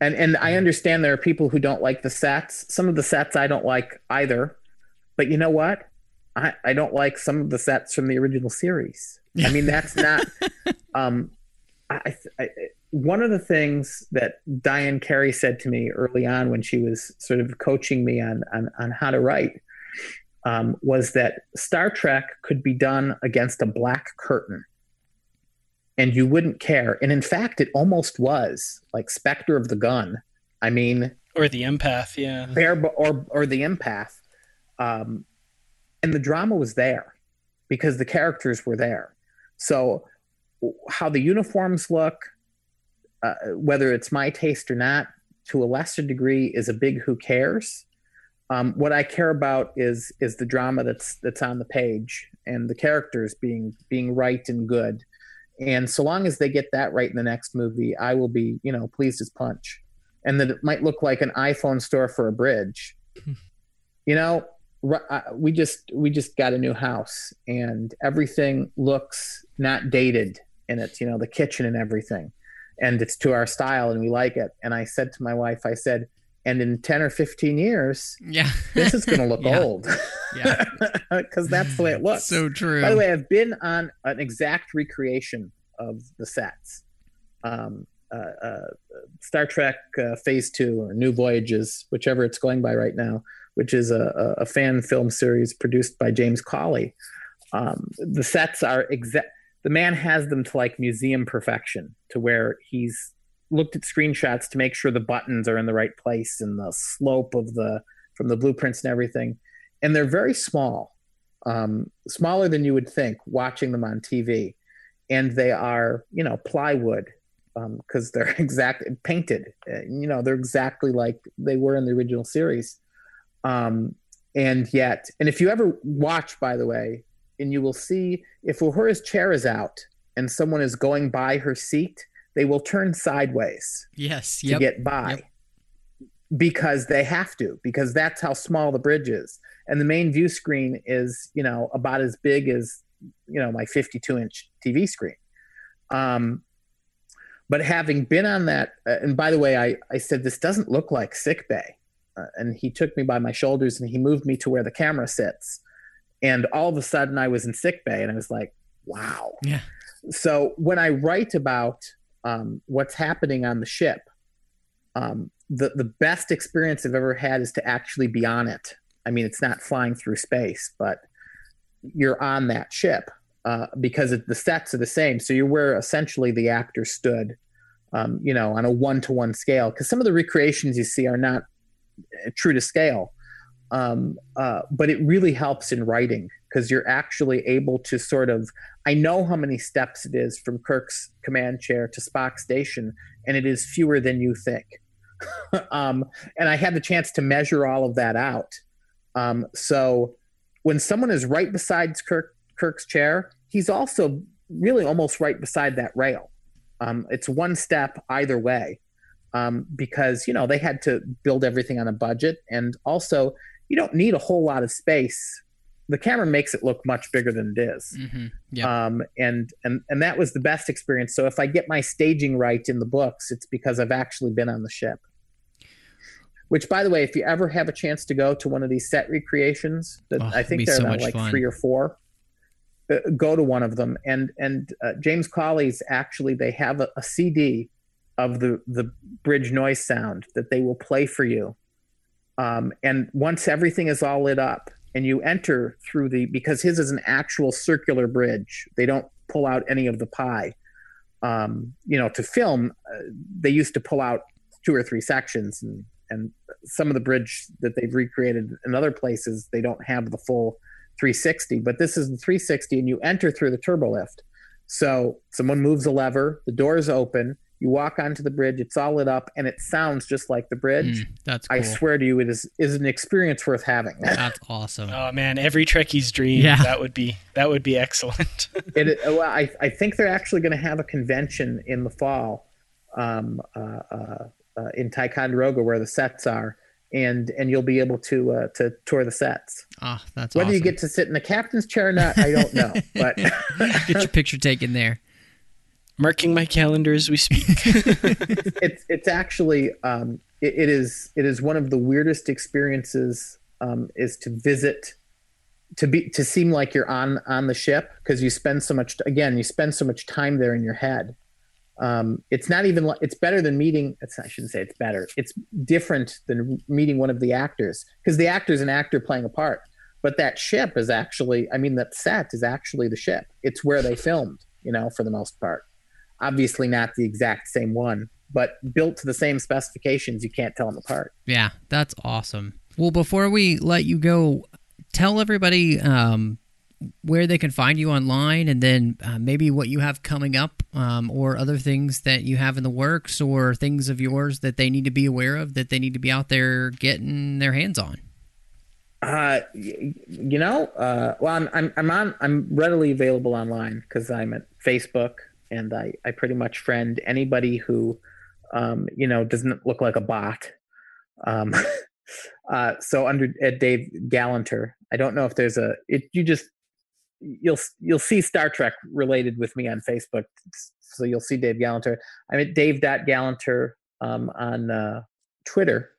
And and I understand there are people who don't like the sets. Some of the sets I don't like either. But you know what? I, I don't like some of the sets from the original series. I mean, that's not. (laughs) um, I, I, one of the things that Diane Carey said to me early on when she was sort of coaching me on on, on how to write um, was that Star Trek could be done against a black curtain, and you wouldn't care. And in fact, it almost was like Spectre of the Gun. I mean, Or the empath, yeah. Bear or or the empath, um, and the drama was there because the characters were there. So how the uniforms look, uh, whether it's my taste or not, to a lesser degree, is a big who cares. Um, what I care about is is the drama that's that's on the page and the characters being being right and good. And so long as they get that right in the next movie, I will be, you know, pleased as punch. And that it might look like an iPhone store for a bridge. (laughs) you know, we just we just got a new house, and everything looks not dated in it. You know, the kitchen and everything, and it's to our style, and we like it. And I said to my wife, I said, and in 10 or 15 years yeah. (laughs) this is going to look yeah. old. Yeah. (laughs) Because that's the way it looks. so true. By the way i've been on an exact recreation of the sets. Um, uh, uh, star trek uh, phase two or new voyages whichever it's going by right now which is a, a fan film series produced by james cawley um, the sets are exact the man has them to like museum perfection to where he's looked at screenshots to make sure the buttons are in the right place and the slope of the from the blueprints and everything. And they're very small um, smaller than you would think watching them on tv and they are you know plywood because um, they're (laughs) exact painted. You know they're exactly like they were in the original series. Um, and yet and if you ever watch by the way and you will see if uhura's chair is out and someone is going by her seat they will turn sideways yes to get by yep. because they have to because that's how small the bridge is. And the main view screen is you know about as big as you know my 52 inch tv screen. Um but having been on that uh, and by the way i i said this doesn't look like sick bay. Uh, and he took me by my shoulders and he moved me to where the camera sits. And all of a sudden i was in sick bay and i was like wow. Yeah. So when i write about um, what's happening on the ship. Um, the the best experience I've ever had is to actually be on it. I mean, it's not flying through space, but you're on that ship uh, because it, the sets are the same. So you're where essentially the actor stood, um, you know, on a one to one scale. Because some of the recreations you see are not uh, true to scale, um, uh, but it really helps in writing because you're actually able to sort of I know how many steps it is from Kirk's command chair to Spock station, and it is fewer than you think. (laughs) um, and I had the chance to measure all of that out. Um, so when someone is right beside Kirk, Kirk's chair, he's also really almost right beside that rail. Um, it's one step either way um, because you know they had to build everything on a budget, and also you don't need a whole lot of space the camera makes it look much bigger than it is. Mm-hmm. Yep. Um, and and and that was the best experience. So if I get my staging right in the books, it's because I've actually been on the ship. Which, by the way, if you ever have a chance to go to one of these set recreations, that oh, I think there so are like fun. three or four, uh, go to one of them. And and uh, James Cawley's actually they have a, a CD of the the bridge noise sound that they will play for you. Um, and once everything is all lit up, and you enter through the because his is an actual circular bridge. They don't pull out any of the pie. Um, you know, to film, uh, they used to pull out two or three sections, and and some of the bridge that they've recreated in other places, they don't have the full 360. But this is the 360, and you enter through the turbo lift. So someone moves a lever, the doors open, you walk onto the bridge, it's all lit up, and it sounds just like the bridge. Mm, that's cool. I swear to you, it is is an experience worth having. (laughs) That's awesome. Oh man, every Trekkie's dream. Yeah. that would be that would be excellent. (laughs) it, well, I, I think they're actually going to have a convention in the fall um, uh, uh, uh, in Ticonderoga where the sets are, and and you'll be able to uh, to tour the sets. Ah, that's Whether you get to sit in the captain's chair or not, I don't know. But (laughs) get your picture taken there. Marking my calendar as we speak. (laughs) (laughs) it's it's actually um, it, it is it is one of the weirdest experiences um, is to visit to be to seem like you're on on the ship because you spend so much again you spend so much time there in your head. Um, it's not even like it's better than meeting it's, i shouldn't say it's better it's different than meeting one of the actors because the actor is an actor playing a part but that ship is actually i mean that set is actually the ship. It's where they filmed you know for the most part obviously not the exact same one but built to the same specifications you can't tell them apart Yeah, that's awesome. Well, before we let you go, tell everybody um, where they can find you online and then uh, maybe what you have coming up um, or other things that you have in the works or things of yours that they need to be aware of that they need to be out there getting their hands on. Uh, you know, uh, well, I'm, I'm, I'm on, I'm readily available online because I'm at Facebook and I, I pretty much friend anybody who, um, you know, doesn't look like a bot. Um, (laughs) uh, so under at Dave Galanter, I don't know if there's a it. You just you'll you'll see Star Trek related with me on Facebook, so you'll see Dave Galanter. I'm at Dave Galanter um, on uh, Twitter,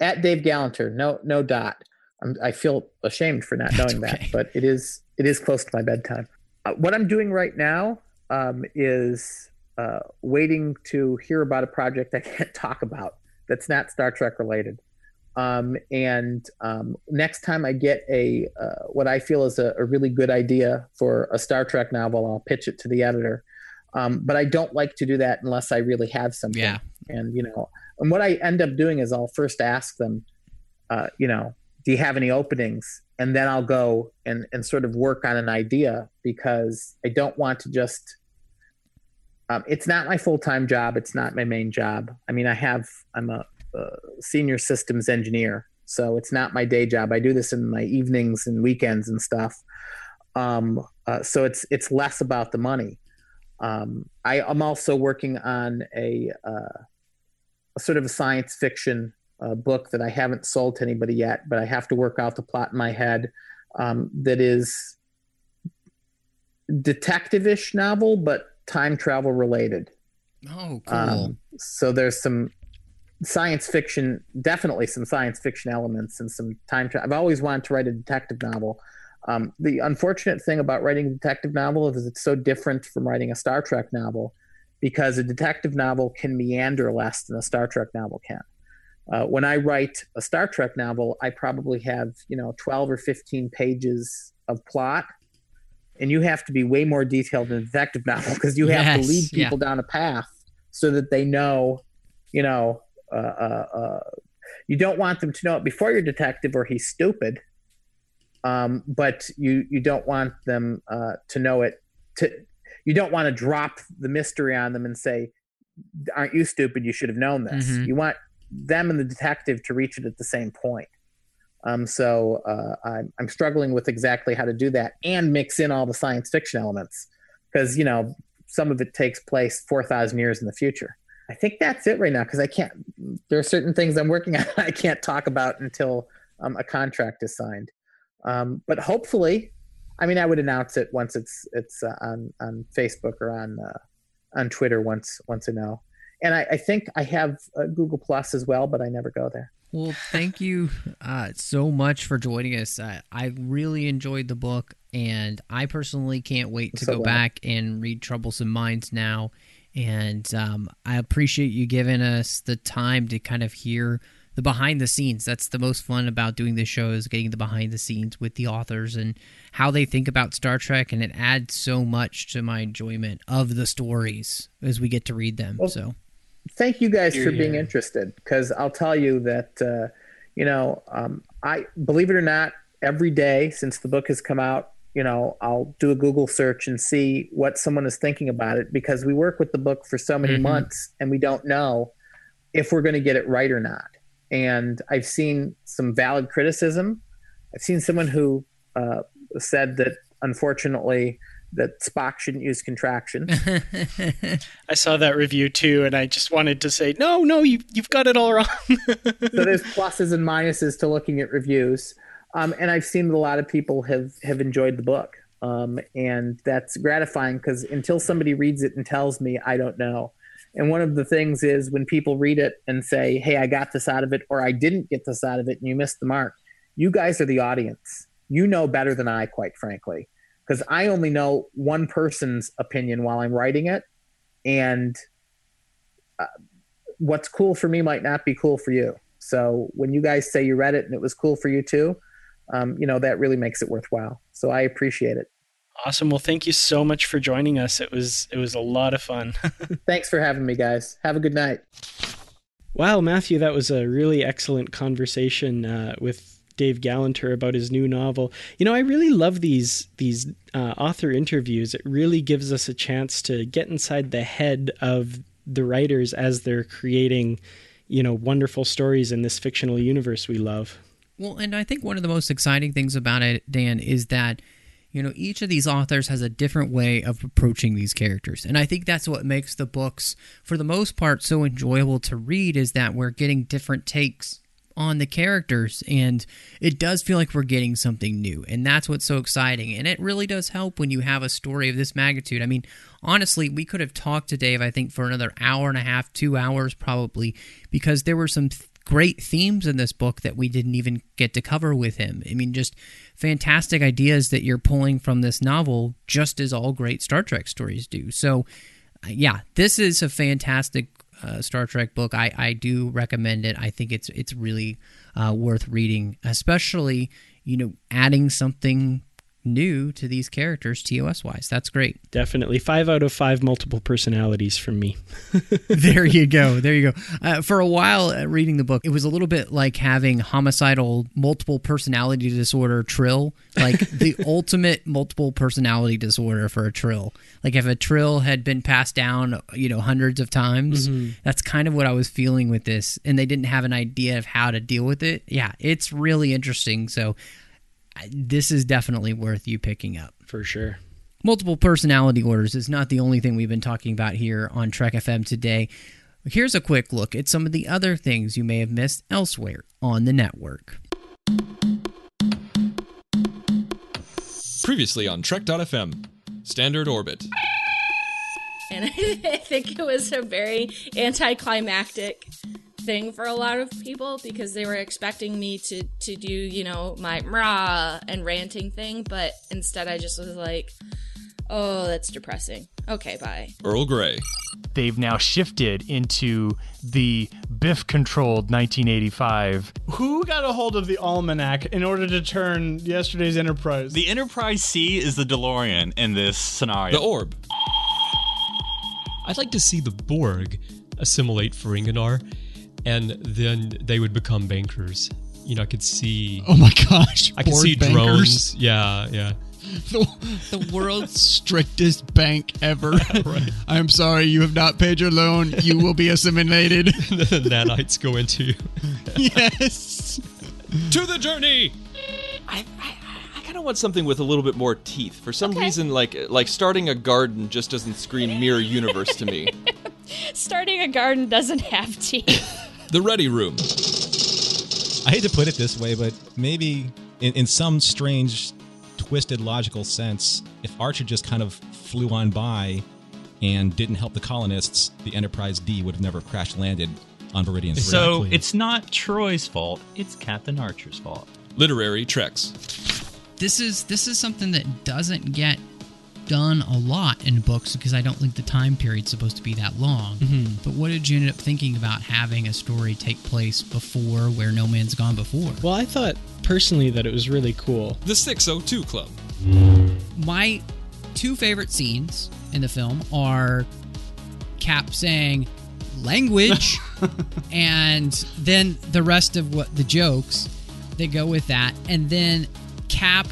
at Dave Galanter. No no dot. I'm, i feel ashamed for not (laughs) knowing okay. that, but it is it is close to my bedtime. Uh, what I'm doing right now um, is uh, waiting to hear about a project I can't talk about that's not Star Trek related. Um, and um, next time I get a uh, what I feel is a, a, really good idea for a Star Trek novel, I'll pitch it to the editor. Um, but I don't like to do that unless I really have something. Yeah. And you know, and what I end up doing is I'll first ask them, uh, you know, do you have any openings? And then I'll go and and sort of work on an idea because I don't want to just. Um, it's not my full time job. It's not my main job. I mean, I have. I'm a senior systems engineer. So it's not my day job. I do this in my evenings and weekends and stuff. Um, uh, so it's it's less about the money. Um, I, am also working on a, uh, a, sort of a science fiction uh, book that I haven't sold to anybody yet, but I have to work out the plot in my head. Um, that is detective-ish novel, but time travel related. Oh, cool. Um, so there's some science fiction, definitely some science fiction elements and some time travel. I've always wanted to write a detective novel. Um, the unfortunate thing about writing a detective novel is it's so different from writing a Star Trek novel because a detective novel can meander less than a Star Trek novel can. Uh, when I write a Star Trek novel, I probably have you know 12 or 15 pages of plot, and you have to be way more detailed in a detective novel because you have yes, to lead people yeah. down a path so that they know, you know, uh, uh, uh, you don't want them to know it before you're detective or he's stupid. Um, but you you don't want them uh, to know it. To you don't want to drop the mystery on them and say, "Aren't you stupid? You should have known this." Mm-hmm. You want them and the detective to reach it at the same point. Um, so uh, I'm, I'm struggling with exactly how to do that and mix in all the science fiction elements because you know some of it takes place four thousand years in the future. I think that's it right now because I can't. There are certain things I'm working on (laughs) I can't talk about until um, a contract is signed. Um, but hopefully, I mean, I would announce it once it's it's uh, on on Facebook or on uh, on Twitter once once I know. And I, I think I have uh, Google Plus as well, but I never go there. Well, thank you uh, so much for joining us. I, I really enjoyed the book, and I personally can't wait to so go back and read Troublesome Minds now and um, I appreciate you giving us the time to kind of hear the behind the scenes. That's the most fun about doing this show is getting the behind the scenes with the authors and how they think about Star Trek, and it adds so much to my enjoyment of the stories as we get to read them. Well, so, thank you guys for being interested because I'll tell you that uh, you know um, I believe it or not, every day since the book has come out, you know, I'll do a Google search and see what someone is thinking about it because we work with the book for so many mm-hmm. months and we don't know if we're going to get it right or not. And I've seen some valid criticism. I've seen someone who uh, said that unfortunately that Spock shouldn't use contractions. (laughs) I saw that review too, and I just wanted to say, no, no, you you've got it all wrong. (laughs) so there's pluses and minuses to looking at reviews. Um, and I've seen that a lot of people have have enjoyed the book, um, and that's gratifying because until somebody reads it and tells me, I don't know. And one of the things is when people read it and say, "Hey, I got this out of it," or "I didn't get this out of it," and you missed the mark. You guys are the audience. You know better than I, quite frankly, because I only know one person's opinion while I'm writing it, and uh, what's cool for me might not be cool for you. So when you guys say you read it and it was cool for you too, um, you know, that really makes it worthwhile. So I appreciate it. Awesome. Well, thank you so much for joining us. It was it was a lot of fun. (laughs) Thanks for having me, guys. Have a good night. Wow, Matthew, that was a really excellent conversation uh, with Dave Galanter about his new novel. You know, I really love these these uh, author interviews. It really gives us a chance to get inside the head of the writers as they're creating, you know, wonderful stories in this fictional universe we love. Well, and I think one of the most exciting things about it, Dan, is that You know, each of these authors has a different way of approaching these characters. And I think that's what makes the books, for the most part, so enjoyable to read is that we're getting different takes on the characters and it does feel like we're getting something new and that's what's so exciting and it really does help when you have a story of this magnitude. I mean honestly we could have talked to dave i think for another hour and a half two hours probably because there were some th- great themes in this book that we didn't even get to cover with him. I mean just fantastic ideas that you're pulling from this novel just as all great star trek stories do. So uh, yeah this is a fantastic uh, Star Trek book. I, I do recommend it. I think it's it's really uh, worth reading, especially you know adding something new to these characters TOS wise. That's great. Definitely. Five out of five multiple personalities from me. (laughs) (laughs) there you go. There you go. Uh, for a while uh, reading the book, it was a little bit like having homicidal multiple personality disorder trill, like (laughs) the ultimate multiple personality disorder for a trill. Like if a trill had been passed down, you know, hundreds of times, mm-hmm. that's kind of what I was feeling with this. And they didn't have an idea of how to deal with it. Yeah, it's really interesting. So this is definitely worth you picking up. For sure. Multiple personality orders is not the only thing we've been talking about here on Trek FM today. Here's a quick look at some of the other things you may have missed elsewhere on the network. Previously on Trek.fm, Standard Orbit. And (laughs) I think it was a very anticlimactic thing for a lot of people because they were expecting me to to do you know my rah and ranting thing, but instead I just was like, oh, that's depressing. Okay, bye. Earl Grey. They've now shifted into the Biff controlled 1985. Who got a hold of the almanac in order to turn yesterday's Enterprise? The Enterprise C is the DeLorean in this scenario. The Orb. I'd like to see the Borg assimilate Ferenginar and then they would become bankers. You know, I could see. Oh my gosh! I could see bankers. drones. Yeah, yeah. (laughs) The, the world's strictest bank ever. (laughs) right. I'm sorry, you have not paid your loan. You will be assimilated. (laughs) the nanites go into you. yes. to the journey. I, I, I kind of want something with a little bit more teeth. For some okay. reason, like like starting a garden just doesn't scream mirror universe to me. starting a garden doesn't have teeth. The Ready Room. I hate to put it this way, but maybe in, in some strange, twisted logical sense, if Archer just kind of flew on by and didn't help the colonists, the Enterprise D would have never crash landed on Veridian 3. So it's not Troi's fault, it's Captain Archer's fault. Literary Treks. This is this is something that doesn't get done a lot in books because I don't think the time period's supposed to be that long. Mm-hmm. But what did you end up thinking about having a story take place before where no man's gone before? Well, I thought personally that it was really cool. The 602 Club. My two favorite scenes in the film are Cap saying language (laughs) and then the rest of what the jokes they go with that and then Cap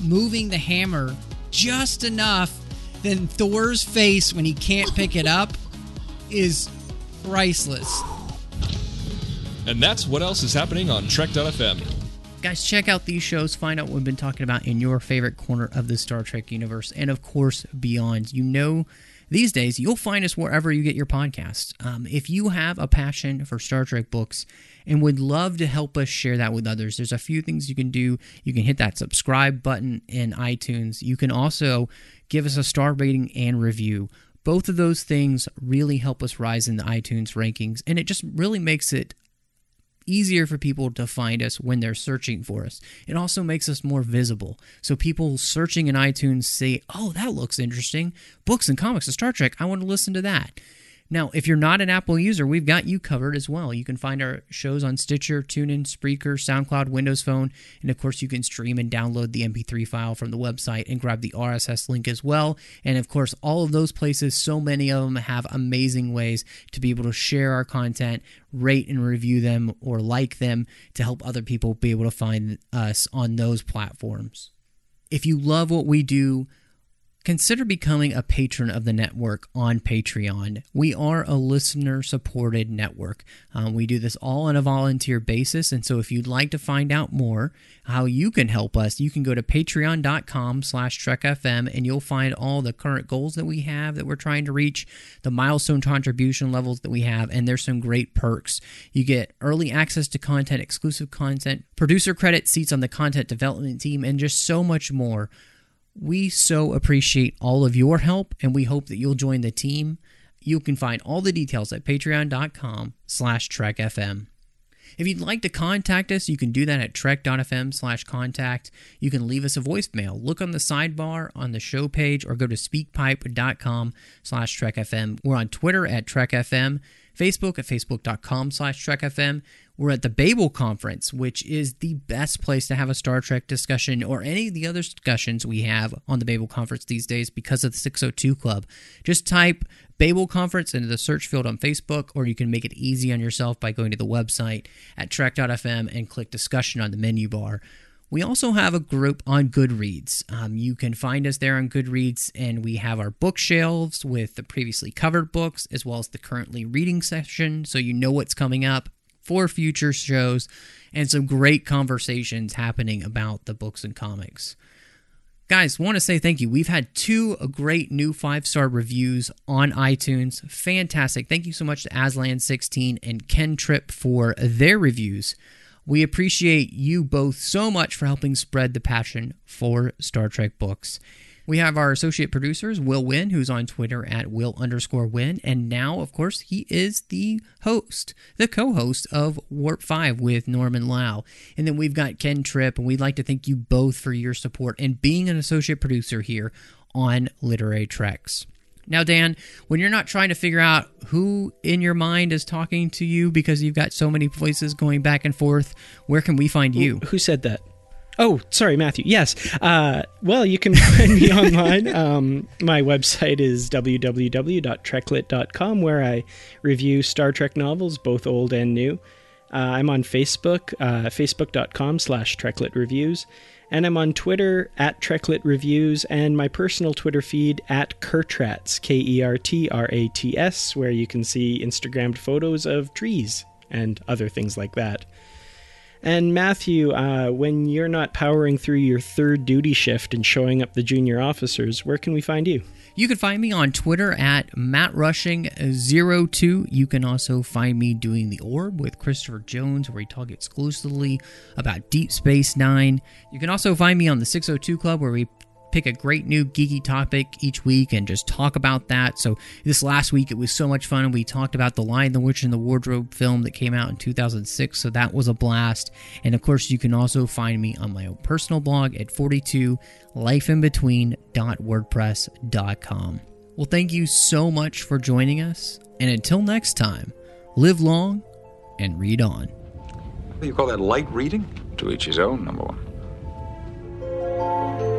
moving the hammer just enough, then Thor's face when he can't pick it up is priceless. And that's what else is happening on Trek.fm. Guys, check out these shows. Find out what we've been talking about in your favorite corner of the Star Trek universe and, of course, beyond. You know, these days, you'll find us wherever you get your podcasts. Um, if you have a passion for Star Trek books, and would love to help us share that with others. There's a few things you can do. You can hit that subscribe button in iTunes. You can also give us a star rating and review. Both of those things really help us rise in the iTunes rankings, and it just really makes it easier for people to find us when they're searching for us. It also makes us more visible. So people searching in iTunes say, "Oh, that looks interesting. Books and comics of Star Trek. I want to listen to that." Now, if you're not an Apple user, we've got you covered as well. You can find our shows on Stitcher, TuneIn, Spreaker, SoundCloud, Windows Phone, and of course, you can stream and download the MP3 file from the website and grab the RSS link as well. And of course, all of those places, so many of them have amazing ways to be able to share our content, rate and review them, or like them to help other people be able to find us on those platforms. If you love what we do, consider becoming a patron of the network on Patreon. We are a listener supported network. Um, we do this all on a volunteer basis. And so if you'd like to find out more how you can help us, you can go to patreon.com slash trekfm and you'll find all the current goals that we have that we're trying to reach, the milestone contribution levels that we have, and there's some great perks. You get early access to content, exclusive content, producer credit, seats on the content development team, and just so much more. We so appreciate all of your help, and we hope that you'll join the team. You can find all the details at patreon.com slash trekfm. If you'd like to contact us, you can do that at trek.fm slash contact. You can leave us a voicemail. Look on the sidebar on the show page or go to speakpipe.com slash trekfm. We're on Twitter at trekfm, Facebook at facebook.com slash trekfm. We're at the Babel Conference, which is the best place to have a Star Trek discussion or any of the other discussions we have on the Babel Conference these days because of the 602 Club. Just type Babel Conference into the search field on Facebook, or you can make it easy on yourself by going to the website at trek.fm and click discussion on the menu bar. We also have a group on Goodreads. Um, you can find us there on Goodreads, and we have our bookshelves with the previously covered books as well as the currently reading section, so you know what's coming up for future shows and some great conversations happening about the books and comics. Guys, want to say thank you. We've had two great new five star reviews on iTunes. Fantastic. Thank you so much to Aslan16 and Ken Tripp for their reviews. We appreciate you both so much for helping spread the passion for Star Trek books. We have our associate producers, Will Nguyen, who's on Twitter at Will underscore Nguyen. And now, of course, he is the host, the co host of Warp 5 with Norman Lau. And then we've got Ken Tripp, and we'd like to thank you both for your support and being an associate producer here on Literary Treks. Now, Dan, when you're not trying to figure out who in your mind is talking to you because you've got so many voices going back and forth, where can we find you? Who said that? Oh, sorry, Matthew. Yes. Uh, well, you can (laughs) find me online. Um, my website is www.treklit.com, where I review Star Trek novels, both old and new. Uh, I'm on Facebook, uh, facebook.com slash Treklit Reviews. And I'm on Twitter at Treklit Reviews and my personal Twitter feed at Kertrats, K E R T R A T S, where you can see Instagrammed photos of trees and other things like that. And Matthew, uh, when you're not powering through your third duty shift and showing up the junior officers, where can we find you? You can find me on Twitter at MattRushing02. You can also find me doing The Orb with Christopher Jones, where we talk exclusively about Deep Space Nine. You can also find me on the 602 Club, where we pick a great new geeky topic each week and just talk about that. So this last week it was so much fun. We talked about the Lion, the Witch, and the Wardrobe film that came out in 2006. So that was a blast. And of course, you can also find me on my own personal blog at 42lifeinbetween.wordpress.com. Well, thank you so much for joining us. And until next time, live long and read on. You call that light reading? To each his own, number one.